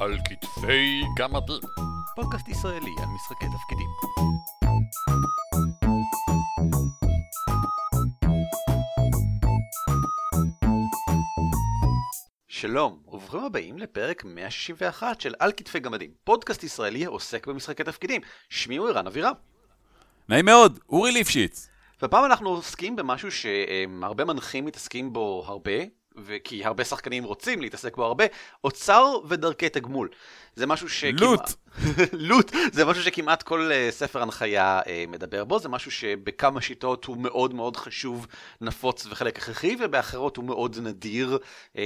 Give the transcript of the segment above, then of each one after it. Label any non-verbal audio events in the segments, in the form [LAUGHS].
על כתפי גמדים. פודקאסט ישראלי על משחקי תפקידים. שלום, וברוכים הבאים לפרק 161 של על כתפי גמדים, פודקאסט ישראלי העוסק במשחקי תפקידים. שמי הוא ערן אבירם. נעים מאוד, אורי ליפשיץ. והפעם אנחנו עוסקים במשהו שהרבה מנחים מתעסקים בו הרבה, וכי הרבה שחקנים רוצים להתעסק בו הרבה, אוצר ודרכי תגמול. זה משהו שכמעט... לוט. [LAUGHS] לוט. זה משהו שכמעט כל uh, ספר הנחיה uh, מדבר בו, זה משהו שבכמה שיטות הוא מאוד מאוד חשוב, נפוץ וחלק הכרחי, ובאחרות הוא מאוד נדיר. Uh,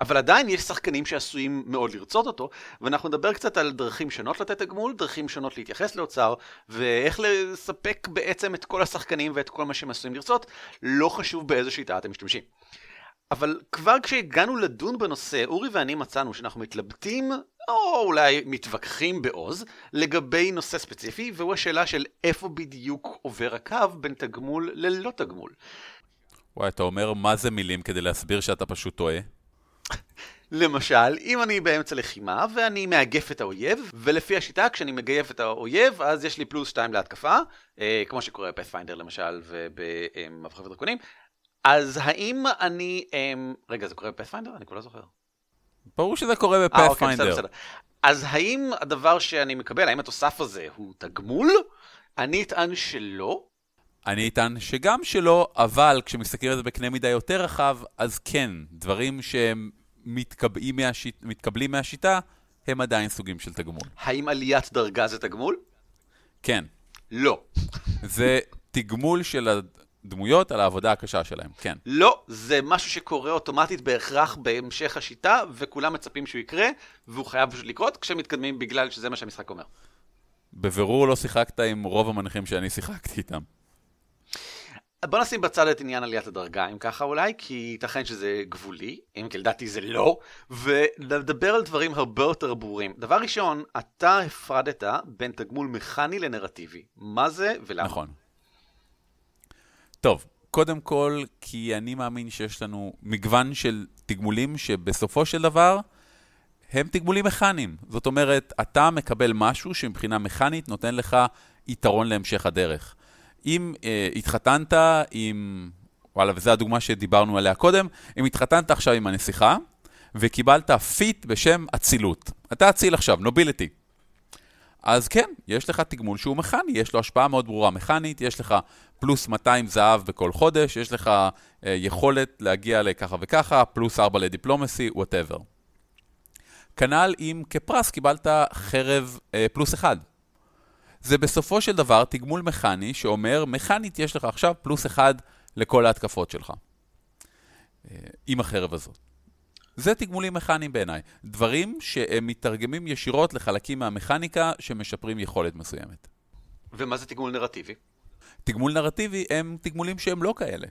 אבל עדיין יש שחקנים שעשויים מאוד לרצות אותו, ואנחנו נדבר קצת על דרכים שונות לתת תגמול, דרכים שונות להתייחס לאוצר, ואיך לספק בעצם את כל השחקנים ואת כל מה שהם עשויים לרצות, לא חשוב באיזו שיטה אתם משתמשים. אבל כבר כשהגענו לדון בנושא, אורי ואני מצאנו שאנחנו מתלבטים, או אולי מתווכחים בעוז, לגבי נושא ספציפי, והוא השאלה של איפה בדיוק עובר הקו בין תגמול ללא תגמול. וואי, אתה אומר מה זה מילים כדי להסביר שאתה פשוט טועה? למשל, אם אני באמצע לחימה ואני מאגף את האויב, ולפי השיטה, כשאני מגייף את האויב, אז יש לי פלוס 2 להתקפה, אה, כמו שקורה בפאת'פיינדר למשל ובמבחר ודרקונים, אז האם אני... אמ, רגע, זה קורה בפאת'פיינדר? אני כבר לא זוכר. ברור שזה קורה אה, אוקיי, בפאת'פיינדר. אז האם הדבר שאני מקבל, האם התוסף הזה הוא תגמול? אני אטען שלא. אני אטען שגם שלא, אבל כשמסתכלים על זה בקנה מידה יותר רחב, אז כן, דברים שהם מתקבעים מהשיט, מתקבלים מהשיטה, הם עדיין סוגים של תגמול. האם עליית דרגה זה תגמול? כן, לא. זה תגמול של הדמויות על העבודה הקשה שלהם, כן. לא, זה משהו שקורה אוטומטית בהכרח בהמשך השיטה, וכולם מצפים שהוא יקרה, והוא חייב לקרות כשמתקדמים בגלל שזה מה שהמשחק אומר. בבירור לא שיחקת עם רוב המנחים שאני שיחקתי איתם. בוא נשים בצד את עניין עליית הדרגה, אם ככה אולי, כי ייתכן שזה גבולי, אם כי לדעתי זה לא, ונדבר על דברים הרבה יותר ברורים. דבר ראשון, אתה הפרדת בין תגמול מכני לנרטיבי. מה זה ולמה? נכון. טוב, קודם כל, כי אני מאמין שיש לנו מגוון של תגמולים שבסופו של דבר הם תגמולים מכניים. זאת אומרת, אתה מקבל משהו שמבחינה מכנית נותן לך יתרון להמשך הדרך. אם אה, התחתנת עם, וואלה, וזו הדוגמה שדיברנו עליה קודם, אם התחתנת עכשיו עם הנסיכה וקיבלת feat בשם אצילות. אתה אציל עכשיו, nobility. אז כן, יש לך תגמול שהוא מכני, יש לו השפעה מאוד ברורה מכנית, יש לך פלוס 200 זהב בכל חודש, יש לך אה, יכולת להגיע לככה וככה, פלוס 4 ל diplomacy, whatever. כנ"ל אם כפרס קיבלת חרב אה, פלוס 1. זה בסופו של דבר תגמול מכני שאומר, מכנית יש לך עכשיו פלוס 1 לכל ההתקפות שלך. אה, עם החרב הזאת. זה תגמולים מכניים בעיניי. דברים שהם מתרגמים ישירות לחלקים מהמכניקה שמשפרים יכולת מסוימת. ומה זה תגמול נרטיבי? תגמול נרטיבי הם תגמולים שהם לא כאלה.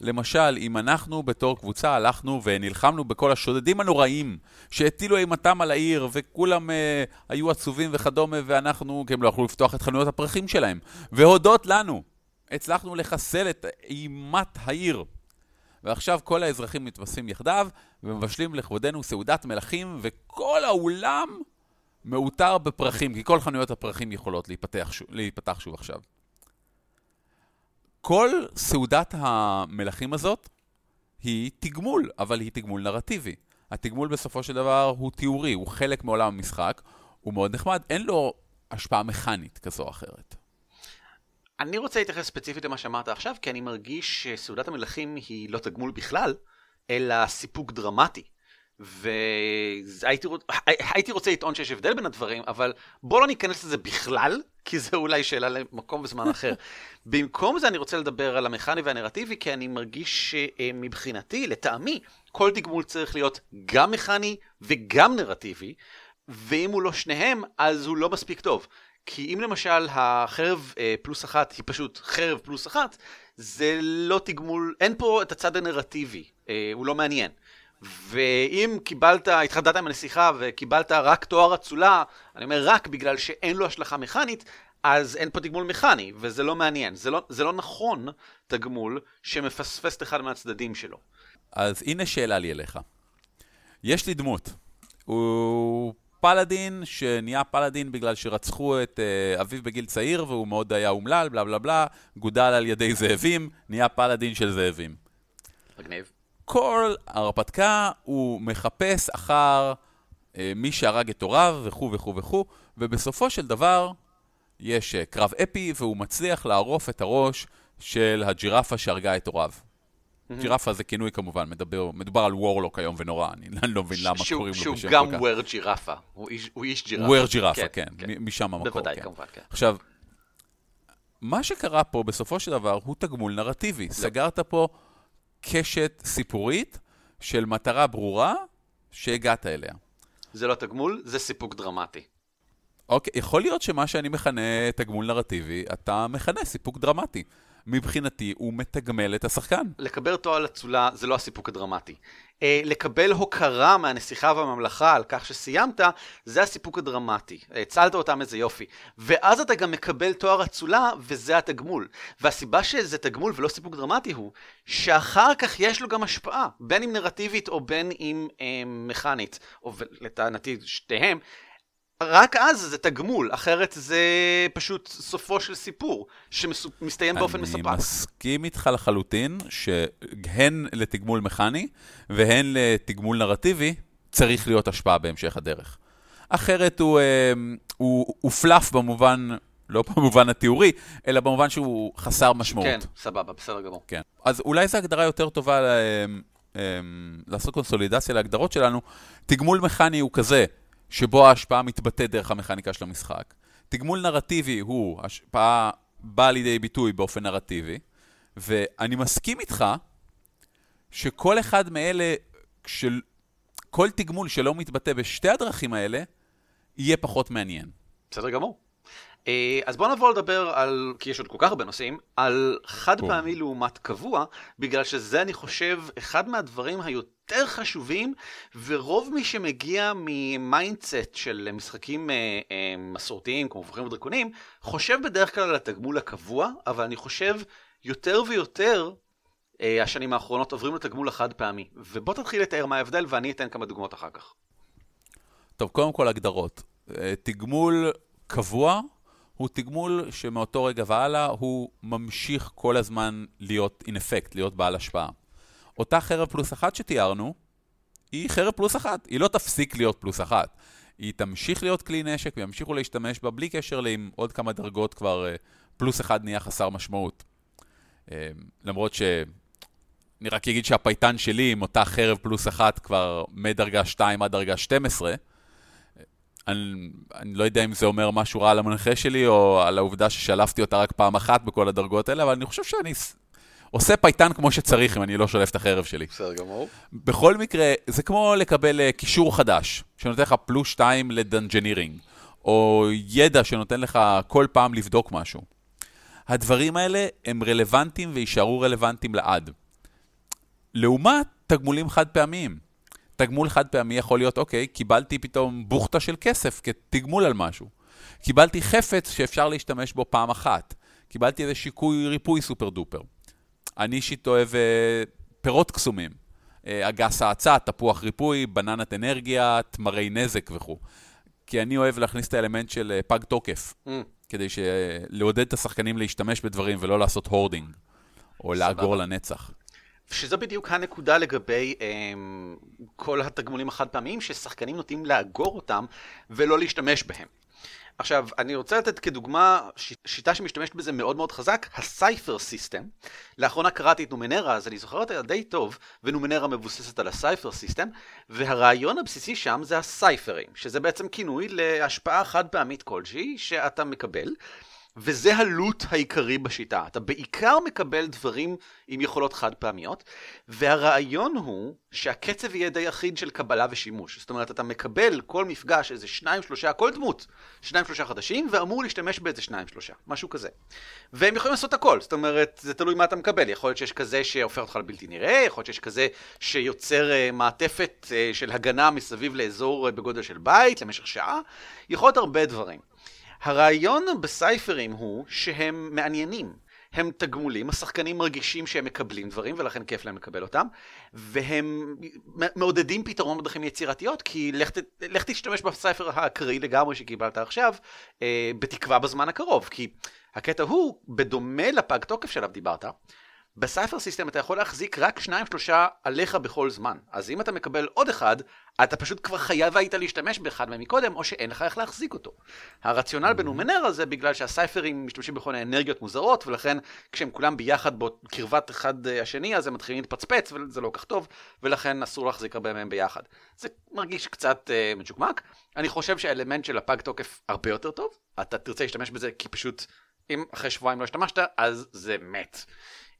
למשל, אם אנחנו בתור קבוצה הלכנו ונלחמנו בכל השודדים הנוראים שהטילו אימתם על העיר וכולם אה, היו עצובים וכדומה ואנחנו, כי הם לא יכלו לפתוח את חנויות הפרחים שלהם והודות לנו, הצלחנו לחסל את אימת העיר. ועכשיו כל האזרחים מתווספים יחדיו ומבשלים לכבודנו סעודת מלכים וכל האולם מעוטר בפרחים, כי כל חנויות הפרחים יכולות להיפתח, שוב, להיפתח שוב עכשיו. כל סעודת המלכים הזאת היא תגמול, אבל היא תגמול נרטיבי. התגמול בסופו של דבר הוא תיאורי, הוא חלק מעולם המשחק, הוא מאוד נחמד, אין לו השפעה מכנית כזו או אחרת. אני רוצה להתייחס ספציפית למה שאמרת עכשיו, כי אני מרגיש שסעודת המלכים היא לא תגמול בכלל, אלא סיפוק דרמטי. והייתי רוצ... רוצה לטעון שיש הבדל בין הדברים, אבל בוא לא ניכנס לזה בכלל, כי זה אולי שאלה למקום וזמן אחר. [LAUGHS] במקום זה אני רוצה לדבר על המכני והנרטיבי, כי אני מרגיש שמבחינתי, לטעמי, כל תגמול צריך להיות גם מכני וגם נרטיבי, ואם הוא לא שניהם, אז הוא לא מספיק טוב. כי אם למשל החרב אה, פלוס אחת היא פשוט חרב פלוס אחת, זה לא תגמול, אין פה את הצד הנרטיבי, אה, הוא לא מעניין. ואם קיבלת, התחדדת עם הנסיכה וקיבלת רק תואר אצולה, אני אומר רק בגלל שאין לו השלכה מכנית, אז אין פה תגמול מכני, וזה לא מעניין. זה לא, זה לא נכון תגמול שמפספס את אחד מהצדדים שלו. אז הנה שאלה לי אליך. יש לי דמות. הוא פלאדין שנהיה פלאדין בגלל שרצחו את uh, אביו בגיל צעיר והוא מאוד היה אומלל, בלה בלה בלה, גודל על ידי זאבים, נהיה פלאדין של זאבים. מגניב. כל ההרפתקה הוא מחפש אחר uh, מי שהרג את הוריו וכו' וכו' וכו', ובסופו של דבר יש uh, קרב אפי והוא מצליח לערוף את הראש של הג'ירפה שהרגה את הוריו. ג'ירפה זה כינוי כמובן, מדבר, מדובר על וורלוק היום ונורא, אני לא מבין למה שהוא- קוראים לו שהוא בשם גם כל כך. וורד ג'ירפה. הוא איש- הוא איש ג'ירפה. וויר ג'ירפה, כן, מ- משם המקור, בוודאי, כן. כמובן, כן. עכשיו, מה שקרה פה בסופו של דבר הוא תגמול נרטיבי. סגרת פה קשת סיפורית של מטרה ברורה שהגעת אליה. זה לא תגמול, זה סיפוק דרמטי. אוקיי, יכול להיות שמה שאני מכנה תגמול נרטיבי, אתה מכנה סיפוק דרמטי. מבחינתי, הוא מתגמל את השחקן. לקבל תואר אצולה זה לא הסיפוק הדרמטי. אה, לקבל הוקרה מהנסיכה והממלכה על כך שסיימת, זה הסיפוק הדרמטי. הצלת אותם איזה יופי. ואז אתה גם מקבל תואר אצולה, וזה התגמול. והסיבה שזה תגמול ולא סיפוק דרמטי הוא, שאחר כך יש לו גם השפעה, בין אם נרטיבית או בין אם אה, מכנית, או לטענתי שתיהם. רק אז זה תגמול, אחרת זה פשוט סופו של סיפור, שמסתיים באופן מספק. אני מסכים איתך לחלוטין שהן לתגמול מכני והן לתגמול נרטיבי צריך להיות השפעה בהמשך הדרך. אחרת הוא, אה, הוא, הוא פלאף במובן, לא במובן התיאורי, אלא במובן שהוא חסר משמעות. כן, סבבה, בסדר גמור. כן. אז אולי זו הגדרה יותר טובה אה, אה, לעשות קונסולידציה להגדרות שלנו. תגמול מכני הוא כזה, שבו ההשפעה מתבטאת דרך המכניקה של המשחק. תגמול נרטיבי הוא השפעה באה לידי ביטוי באופן נרטיבי, ואני מסכים איתך שכל אחד מאלה, של... כל תגמול שלא מתבטא בשתי הדרכים האלה, יהיה פחות מעניין. בסדר גמור. אז בואו נעבור לדבר על, כי יש עוד כל כך הרבה נושאים, על חד פעמי לעומת קבוע, בגלל שזה אני חושב אחד מהדברים היותר חשובים, ורוב מי שמגיע מ mindset של משחקים אה, אה, מסורתיים כמו מבוכים ודרקונים, חושב בדרך כלל על התגמול הקבוע, אבל אני חושב יותר ויותר אה, השנים האחרונות עוברים לתגמול החד פעמי. ובוא תתחיל לתאר מה ההבדל ואני אתן כמה דוגמאות אחר כך. טוב, קודם כל הגדרות. תגמול קבוע הוא תגמול שמאותו רגע והלאה הוא ממשיך כל הזמן להיות in effect, להיות בעל השפעה. אותה חרב פלוס אחת שתיארנו, היא חרב פלוס אחת, היא לא תפסיק להיות פלוס אחת. היא תמשיך להיות כלי נשק וימשיכו להשתמש בה בלי קשר לאם עוד כמה דרגות כבר פלוס אחד נהיה חסר משמעות. למרות ש... אני רק אגיד שהפייטן שלי עם אותה חרב פלוס אחת כבר מדרגה 2 עד דרגה 12, אני, אני לא יודע אם זה אומר משהו רע על המנחה שלי, או על העובדה ששלפתי אותה רק פעם אחת בכל הדרגות האלה, אבל אני חושב שאני עושה פייטן כמו שצריך אם אני לא שולף את החרב שלי. בסדר גמור. בכל מקרה, זה כמו לקבל uh, קישור חדש, שנותן לך פלוס 2 ל dungeoneering, או ידע שנותן לך כל פעם לבדוק משהו. הדברים האלה הם רלוונטיים ויישארו רלוונטיים לעד. לעומת תגמולים חד פעמיים. תגמול חד פעמי יכול להיות, אוקיי, קיבלתי פתאום בוכטה של כסף כתגמול על משהו. קיבלתי חפץ שאפשר להשתמש בו פעם אחת. קיבלתי איזה שיקוי ריפוי סופר דופר. אני אישית אוהב אה, פירות קסומים. אה, אגס האצה, תפוח ריפוי, בננת אנרגיה, תמרי נזק וכו'. כי אני אוהב להכניס את האלמנט של אה, פג תוקף, mm. כדי לעודד את השחקנים להשתמש בדברים ולא לעשות hoarding, או לאגור לנצח. שזו בדיוק הנקודה לגבי um, כל התגמולים החד פעמיים, ששחקנים נוטים לאגור אותם ולא להשתמש בהם. עכשיו, אני רוצה לתת כדוגמה. שיטה שמשתמשת בזה מאוד מאוד חזק, ה Cypher System. לאחרונה קראתי את נומנרה, אז אני זוכר אותה די טוב, ונומנרה מבוססת על ה Cypher System, והרעיון הבסיסי שם זה הסייפרים, שזה בעצם כינוי להשפעה חד פעמית כלשהי שאתה מקבל. וזה ה loot העיקרי בשיטה. אתה בעיקר מקבל דברים עם יכולות חד פעמיות, והרעיון הוא שהקצב יהיה די אחיד של קבלה ושימוש. זאת אומרת, אתה מקבל כל מפגש איזה שניים, שלושה, כל דמות, שניים, שלושה חדשים, ואמור להשתמש באיזה שניים, שלושה, משהו כזה. והם יכולים לעשות הכל, זאת אומרת, זה תלוי מה אתה מקבל. יכול להיות שיש כזה שהופך אותך לבלתי נראה, יכול להיות שיש כזה שיוצר uh, מעטפת uh, של הגנה מסביב לאזור uh, בגודל של בית למשך שעה, יכול להיות הרבה דברים. הרעיון בסייפרים הוא שהם מעניינים. הם תגמולים, השחקנים מרגישים שהם מקבלים דברים ולכן כיף להם לקבל אותם, והם מעודדים פתרון בדרכים יצירתיות, כי לך, תשתמש בספר האקראי לגמרי שקיבלת עכשיו, אה, בתקווה בזמן הקרוב, כי הקטע הוא, בדומה לפג תוקף שעליו דיברת, בסייפר סיסטם אתה יכול להחזיק רק שניים שלושה עליך בכל זמן. אז אם אתה מקבל עוד אחד, אתה פשוט כבר חייב היית להשתמש באחד מהם מקודם, או שאין לך איך להחזיק אותו. הרציונל בנומנרה זה בגלל שהסייפרים משתמשים בכל מיני אנרגיות מוזרות, ולכן כשהם כולם ביחד בקרבת אחד אה, השני, אז הם מתחילים להתפצפץ, וזה לא כך טוב, ולכן אסור להחזיק הרבה מהם ביחד. זה מרגיש קצת uh, מצ'וקמק. אני חושב שהאלמנט של הפג תוקף הרבה יותר טוב. אתה תרצה להשתמש בזה כי פשוט, אם אחרי שבועיים לא השתמשת, אז זה מת.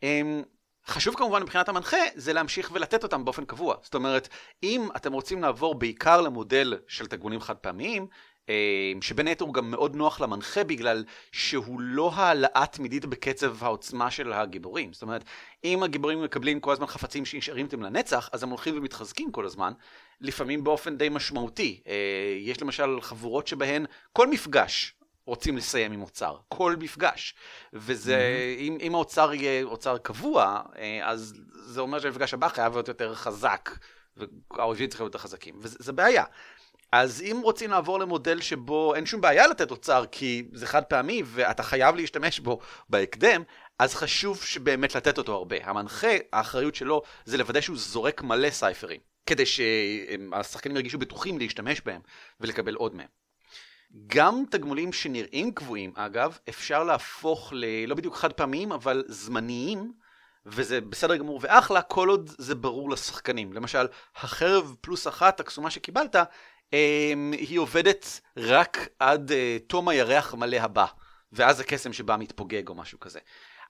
אמ, חשוב כמובן מבחינת המנחה זה להמשיך ולתת אותם באופן קבוע. זאת אומרת, אם אתם רוצים לעבור בעיקר למודל של תגמולים חד פעמיים, אמ, שבין היתר הוא גם מאוד נוח למנחה בגלל שהוא לא העלאה תמידית בקצב העוצמה של הגיבורים. זאת אומרת, אם הגיבורים מקבלים כל הזמן חפצים שנשארים איתם לנצח, אז הם הולכים ומתחזקים כל הזמן, לפעמים באופן די משמעותי. אה, יש למשל חבורות שבהן כל מפגש רוצים לסיים עם אוצר, כל מפגש. וזה, mm-hmm. אם, אם האוצר יהיה אוצר קבוע, אה, אז זה אומר שהמפגש הבא חייב להיות יותר חזק, והאויבים צריכים להיות יותר חזקים, וזה בעיה. אז אם רוצים לעבור למודל שבו אין שום בעיה לתת אוצר כי זה חד פעמי ואתה חייב להשתמש בו בהקדם, אז חשוב שבאמת לתת אותו הרבה. המנחה, האחריות שלו זה לוודא שהוא זורק מלא סייפרים, כדי שהשחקנים ירגישו בטוחים להשתמש בהם ולקבל עוד מהם. גם תגמולים שנראים קבועים, אגב, אפשר להפוך ללא בדיוק חד פעמיים, אבל זמניים, וזה בסדר גמור ואחלה, כל עוד זה ברור לשחקנים. למשל, החרב פלוס אחת, הקסומה שקיבלת, אמ, היא עובדת רק עד אה, תום הירח המלא הבא, ואז הקסם שבא מתפוגג או משהו כזה.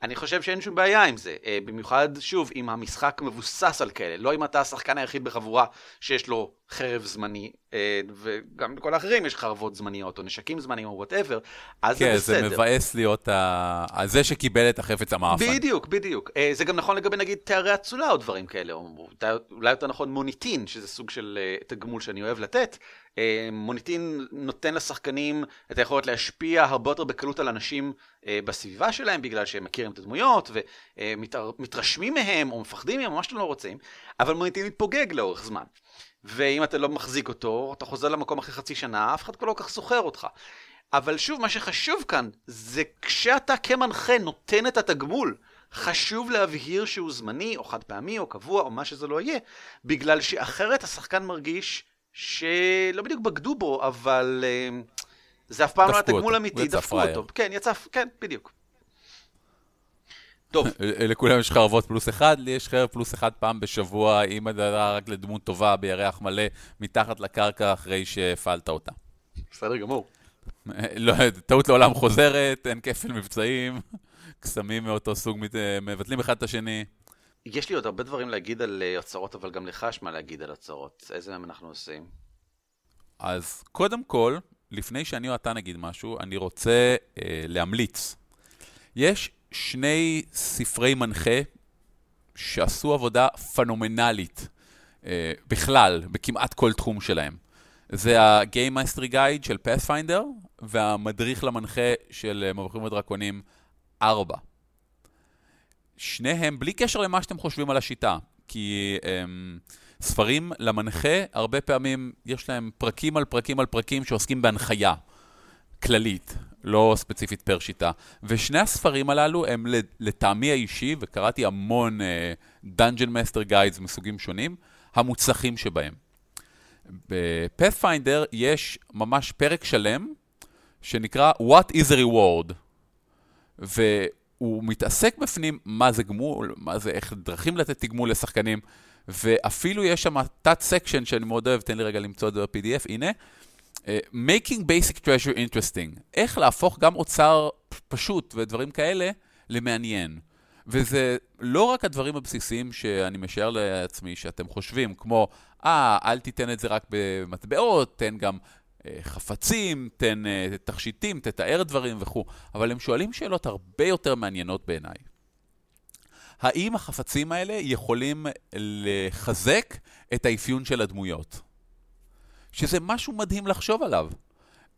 אני חושב שאין שום בעיה עם זה, אה, במיוחד, שוב, אם המשחק מבוסס על כאלה, לא אם אתה השחקן היחיד בחבורה שיש לו חרב זמני, אה, וגם לכל האחרים יש חרבות זמניות, או נשקים זמניים, או whatever, אז כן, זה בסדר. כן, זה מבאס להיות ה... זה שקיבל את החפץ המאפן. בדיוק, בדיוק. אה, זה גם נכון לגבי נגיד תארי אצולה או דברים כאלה, או אולי יותר נכון מוניטין, שזה סוג של תגמול שאני אוהב לתת. מוניטין נותן לשחקנים את היכולת להשפיע הרבה יותר בקלות על אנשים בסביבה שלהם, בגלל שהם מכירים את הדמויות, ומתרשמים מהם, או מפחדים מהם, מה שאתם לא רוצים, אבל מוניטין מתפוגג לאורך זמן. ואם אתה לא מחזיק אותו, אתה חוזר למקום אחרי חצי שנה, אף אחד לא כל כך זוכר אותך. אבל שוב, מה שחשוב כאן, זה כשאתה כמנחה נותן את התגמול, חשוב להבהיר שהוא זמני, או חד פעמי, או קבוע, או מה שזה לא יהיה, בגלל שאחרת השחקן מרגיש שלא בדיוק בגדו בו, אבל uh, זה אף פעם לא היה תגמול אמיתי, דפקו אותו. כן, יצא, כן, בדיוק. טוב. [LAUGHS] לכולם יש חרבות פלוס אחד, לי יש חרב פלוס אחד פעם בשבוע, אם אתה רק לדמות טובה בירח מלא מתחת לקרקע אחרי שהפעלת אותה. בסדר גמור. לא, טעות לעולם חוזרת, אין כפל מבצעים, [LAUGHS] קסמים מאותו סוג מבטלים אחד את השני. יש לי עוד הרבה דברים להגיד על אוצרות, אבל גם לך יש מה להגיד על אוצרות. איזה מהם אנחנו עושים? אז קודם כל, לפני שאני או אתה נגיד משהו, אני רוצה אה, להמליץ. יש שני ספרי מנחה שעשו עבודה פנומנלית אה, בכלל, בכמעט כל תחום שלהם. זה ה-Game Mastery Guide של Pathfinder והמדריך למנחה של מבוכים ודרקונים 4. שניהם, בלי קשר למה שאתם חושבים על השיטה, כי הם, ספרים למנחה, הרבה פעמים יש להם פרקים על פרקים על פרקים שעוסקים בהנחיה כללית. לא ספציפית פר שיטה. ושני הספרים הללו הם לטעמי האישי, וקראתי המון uh, Dungeon Master Guides מסוגים שונים, המוצלחים שבהם. ב-Pathfinder יש ממש פרק שלם שנקרא What is a Reward, והוא מתעסק בפנים מה זה גמול, מה זה, איך דרכים לתת תגמול לשחקנים, ואפילו יש שם תת-סקשן שאני מאוד אוהב, תן לי רגע למצוא את זה ב-PDF, הנה. Uh, making basic treasure interesting, איך להפוך גם אוצר פשוט ודברים כאלה למעניין. וזה לא רק הדברים הבסיסיים שאני משער לעצמי שאתם חושבים, כמו, אה, ah, אל תיתן את זה רק במטבעות, תן גם חפצים, תן uh, תכשיטים, תתאר דברים וכו', אבל הם שואלים שאלות הרבה יותר מעניינות בעיניי. האם החפצים האלה יכולים לחזק את האפיון של הדמויות? שזה משהו מדהים לחשוב עליו.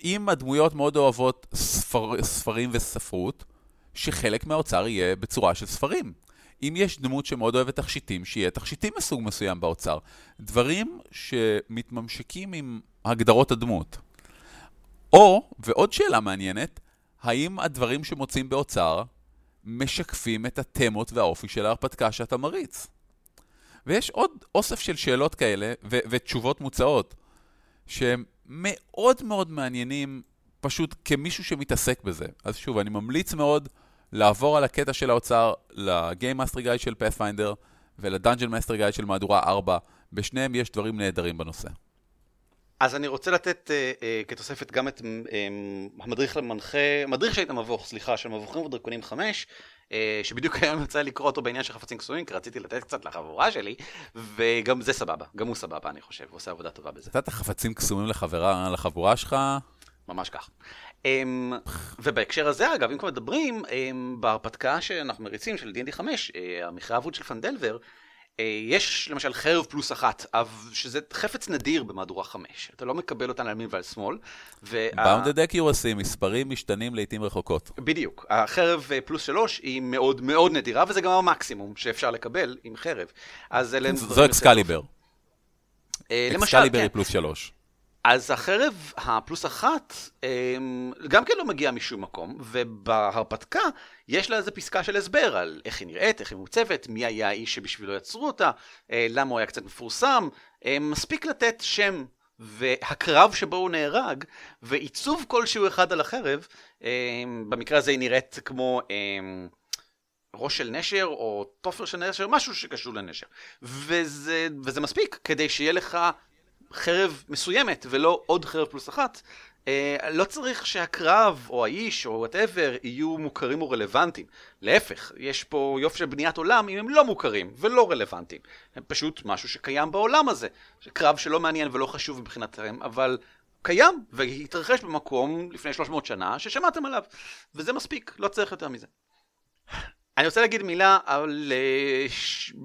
אם הדמויות מאוד אוהבות ספר, ספרים וספרות, שחלק מהאוצר יהיה בצורה של ספרים. אם יש דמות שמאוד אוהבת תכשיטים, שיהיה תכשיטים מסוג מסוים באוצר. דברים שמתממשקים עם הגדרות הדמות. או, ועוד שאלה מעניינת, האם הדברים שמוצאים באוצר משקפים את התמות והאופי של ההרפתקה שאתה מריץ? ויש עוד אוסף של שאלות כאלה ו- ותשובות מוצעות, שהם מאוד מאוד מעניינים פשוט כמישהו שמתעסק בזה. אז שוב, אני ממליץ מאוד לעבור על הקטע של האוצר ל Game Master Guide של פאת'פיינדר ול Dungeon Master Guide של מהדורה 4. בשניהם יש דברים נהדרים בנושא. אז אני רוצה לתת uh, uh, כתוספת גם את um, המדריך למנחה, מדריך שליט המבוך, סליחה, של מבוכים ודרקונים 5, uh, שבדיוק היום יצא לקרוא אותו בעניין של חפצים קסומים, כי רציתי לתת קצת לחבורה שלי, וגם זה סבבה, גם הוא סבבה אני חושב, הוא עושה עבודה טובה בזה. נתת חפצים קסומים לחברה, לחבורה שלך? ממש כך. Um, ובהקשר הזה אגב, אם כבר מדברים, um, בהרפתקה שאנחנו מריצים של D&D 5, uh, המכרה האבוד של פנדלבר, יש למשל חרב פלוס אחת, שזה חפץ נדיר במהדורה חמש. אתה לא מקבל אותן על ימין ועל שמאל. Bounded accuracy, מספרים משתנים לעיתים רחוקות. בדיוק. החרב אה, פלוס שלוש היא מאוד מאוד נדירה, וזה גם המקסימום שאפשר לקבל עם חרב. אז אלה... זו אקסקליבר. אה, אקסקליבר היא כן. פלוס שלוש. אז החרב הפלוס אחת אמ, גם כן לא מגיעה משום מקום, ובהרפתקה יש לה איזה פסקה של הסבר על איך היא נראית, איך היא מוצבת, מי היה האיש שבשבילו יצרו אותה, אה, למה הוא היה קצת מפורסם, אה, מספיק לתת שם והקרב שבו הוא נהרג, ועיצוב כלשהו אחד על החרב, אה, במקרה הזה היא נראית כמו ראש של נשר או תופר של נשר, משהו שקשור לנשר. וזה, וזה מספיק כדי שיהיה לך חרב מסוימת ולא עוד חרב פלוס אחת, אה, לא צריך שהקרב או האיש או whatever יהיו מוכרים או רלוונטיים. להפך, יש פה יופי של בניית עולם אם הם לא מוכרים ולא רלוונטיים. הם פשוט משהו שקיים בעולם הזה. קרב שלא מעניין ולא חשוב מבחינתכם, אבל קיים והתרחש במקום לפני 300 שנה ששמעתם עליו. וזה מספיק, לא צריך יותר מזה. אני רוצה להגיד מילה על אה,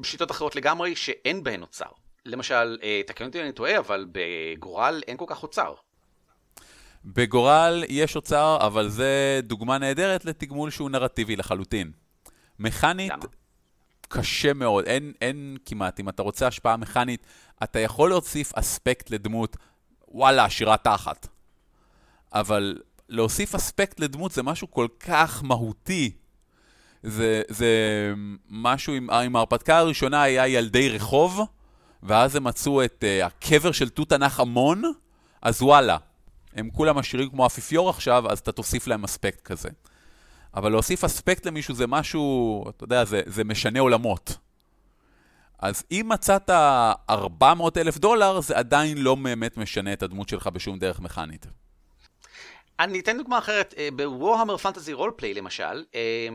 שיטות אחרות לגמרי שאין בהן אוצר. למשל, אה, תקן אותי אם אני טועה, אבל בגורל אין כל כך אוצר. בגורל יש אוצר, אבל זה דוגמה נהדרת לתגמול שהוא נרטיבי לחלוטין. מכנית, למה? קשה מאוד, אין, אין כמעט, אם אתה רוצה השפעה מכנית, אתה יכול להוסיף אספקט לדמות, וואלה, שירה תחת. אבל להוסיף אספקט לדמות זה משהו כל כך מהותי. זה, זה משהו, עם, עם ההרפתקה הראשונה היה ילדי רחוב, ואז הם מצאו את uh, הקבר של תות ענך המון, אז וואלה, הם כולם עשירים כמו אפיפיור עכשיו, אז אתה תוסיף להם אספקט כזה. אבל להוסיף אספקט למישהו זה משהו, אתה יודע, זה, זה משנה עולמות. אז אם מצאת 400 אלף דולר, זה עדיין לא באמת משנה את הדמות שלך בשום דרך מכנית. אני אתן דוגמה אחרת, אה, ב Warhammer Fantasy Roleplay למשל, אה,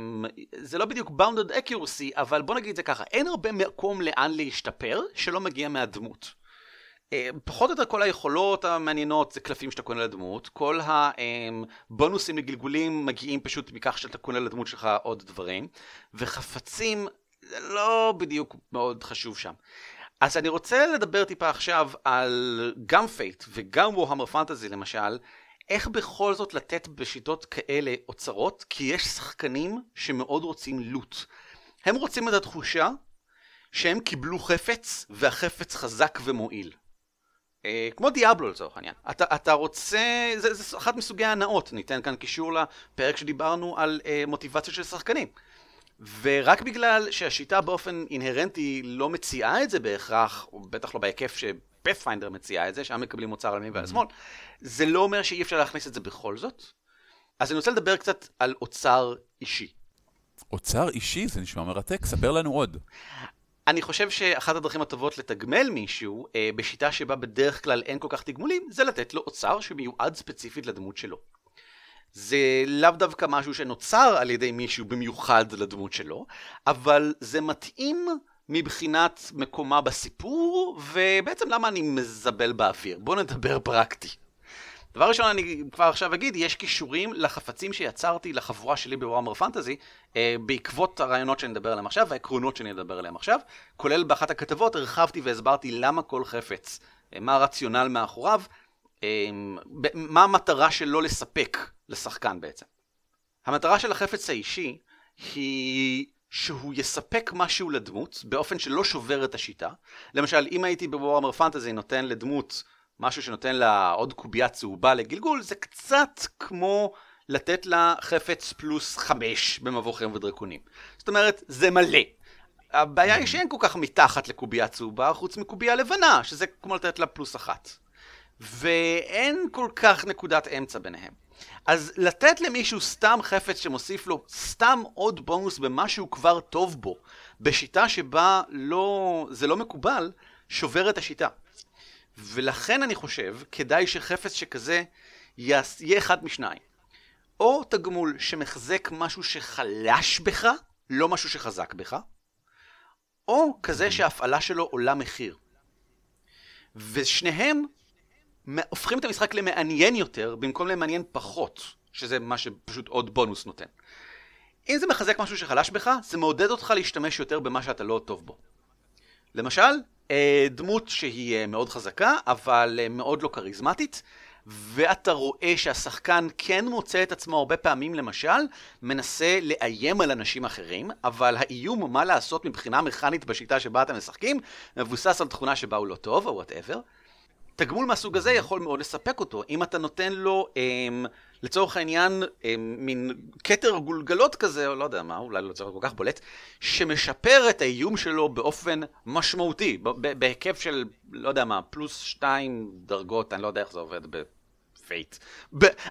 זה לא בדיוק bounded accuracy, אבל בוא נגיד את זה ככה, אין הרבה מקום לאן להשתפר שלא מגיע מהדמות. אה, פחות או יותר כל היכולות המעניינות זה קלפים שאתה קונה לדמות, כל הבונוסים לגלגולים מגיעים פשוט מכך שאתה קונה לדמות שלך עוד דברים, וחפצים זה לא בדיוק מאוד חשוב שם. אז אני רוצה לדבר טיפה עכשיו על גם Fate וגם Warhammer Fantasy למשל, איך בכל זאת לתת בשיטות כאלה אוצרות, כי יש שחקנים שמאוד רוצים לוט. הם רוצים את התחושה שהם קיבלו חפץ, והחפץ חזק ומועיל. אה, כמו דיאבלו לצורך העניין. אתה, אתה רוצה, זה, זה אחת מסוגי ההנאות, ניתן כאן קישור לפרק שדיברנו על אה, מוטיבציה של שחקנים. ורק בגלל שהשיטה באופן אינהרנטי לא מציעה את זה בהכרח, או בטח לא בהיקף שפאת'פיינדר מציעה את זה, שם מקבלים אוצר על ימין ועל שמאל, זה לא אומר שאי אפשר להכניס את זה בכל זאת. אז אני רוצה לדבר קצת על אוצר אישי. אוצר אישי? זה נשמע מרתק, ספר לנו עוד. אני חושב שאחת הדרכים הטובות לתגמל מישהו, אה, בשיטה שבה בדרך כלל אין כל כך תגמולים, זה לתת לו אוצר שמיועד ספציפית לדמות שלו. זה לאו דווקא משהו שנוצר על ידי מישהו במיוחד לדמות שלו, אבל זה מתאים מבחינת מקומה בסיפור, ובעצם למה אני מזבל באוויר. בואו נדבר פרקטי. דבר ראשון, אני כבר עכשיו אגיד, יש כישורים לחפצים שיצרתי לחבורה שלי בוואמר פנטזי, אה, בעקבות הרעיונות שאני מדבר עליהם עכשיו, והעקרונות שאני אדבר עליהם עכשיו, כולל באחת הכתבות הרחבתי והסברתי למה כל חפץ, אה, מה הרציונל מאחוריו, אה, מה המטרה שלו לספק לשחקן בעצם. המטרה של החפץ האישי היא שהוא יספק משהו לדמות באופן שלא שובר את השיטה. למשל, אם הייתי בוורמר פנטזי נותן לדמות משהו שנותן לה עוד קובייה צהובה לגלגול, זה קצת כמו לתת לה חפץ פלוס חמש במבוכים ודרקונים. זאת אומרת, זה מלא. הבעיה היא שאין כל כך מתחת לקובייה צהובה, חוץ מקובייה לבנה, שזה כמו לתת לה פלוס אחת. ואין כל כך נקודת אמצע ביניהם. אז לתת למישהו סתם חפץ שמוסיף לו סתם עוד בונוס במה שהוא כבר טוב בו, בשיטה שבה לא, זה לא מקובל, שובר את השיטה. ולכן אני חושב, כדאי שחפץ שכזה יהיה אחד משניים. או תגמול שמחזק משהו שחלש בך, לא משהו שחזק בך, או כזה שההפעלה שלו עולה מחיר. ושניהם הופכים את המשחק למעניין יותר, במקום למעניין פחות, שזה מה שפשוט עוד בונוס נותן. אם זה מחזק משהו שחלש בך, זה מעודד אותך להשתמש יותר במה שאתה לא טוב בו. למשל, אה, דמות שהיא אה, מאוד חזקה, אבל אה, מאוד לא כריזמטית, ואתה רואה שהשחקן כן מוצא את עצמו הרבה פעמים, למשל, מנסה לאיים על אנשים אחרים, אבל האיום מה לעשות מבחינה מכנית בשיטה שבה אתם משחקים, מבוסס על תכונה שבה הוא לא טוב, או whatever. תגמול מהסוג הזה יכול מאוד לספק אותו. אם אתה נותן לו, אמ, לצורך העניין, אמ, מין כתר גולגלות כזה, או לא יודע מה, אולי לא צריך כל כך בולט, שמשפר את האיום שלו באופן משמעותי, בהיקף של, לא יודע מה, פלוס שתיים דרגות, אני לא יודע איך זה עובד ב Fate.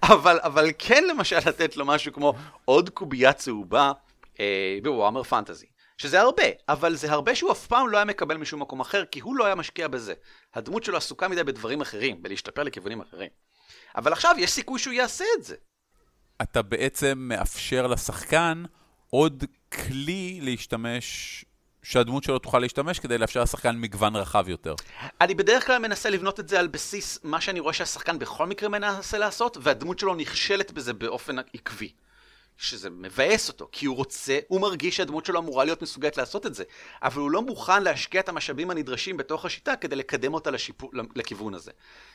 אבל, אבל כן למשל לתת לו משהו כמו עוד קובייה צהובה אה, בוואמר פנטזי. שזה הרבה, אבל זה הרבה שהוא אף פעם לא היה מקבל משום מקום אחר, כי הוא לא היה משקיע בזה. הדמות שלו עסוקה מדי בדברים אחרים, בלהשתפר לכיוונים אחרים. אבל עכשיו יש סיכוי שהוא יעשה את זה. אתה בעצם מאפשר לשחקן עוד כלי להשתמש, שהדמות שלו תוכל להשתמש כדי לאפשר לשחקן מגוון רחב יותר. אני בדרך כלל מנסה לבנות את זה על בסיס מה שאני רואה שהשחקן בכל מקרה מנסה לעשות, והדמות שלו נכשלת בזה באופן עקבי. שזה מבאס אותו, כי הוא רוצה, הוא מרגיש שהדמות שלו אמורה להיות מסוגלת לעשות את זה, אבל הוא לא מוכן להשקיע את המשאבים הנדרשים בתוך השיטה כדי לקדם אותה לשיפו, לכיוון הזה.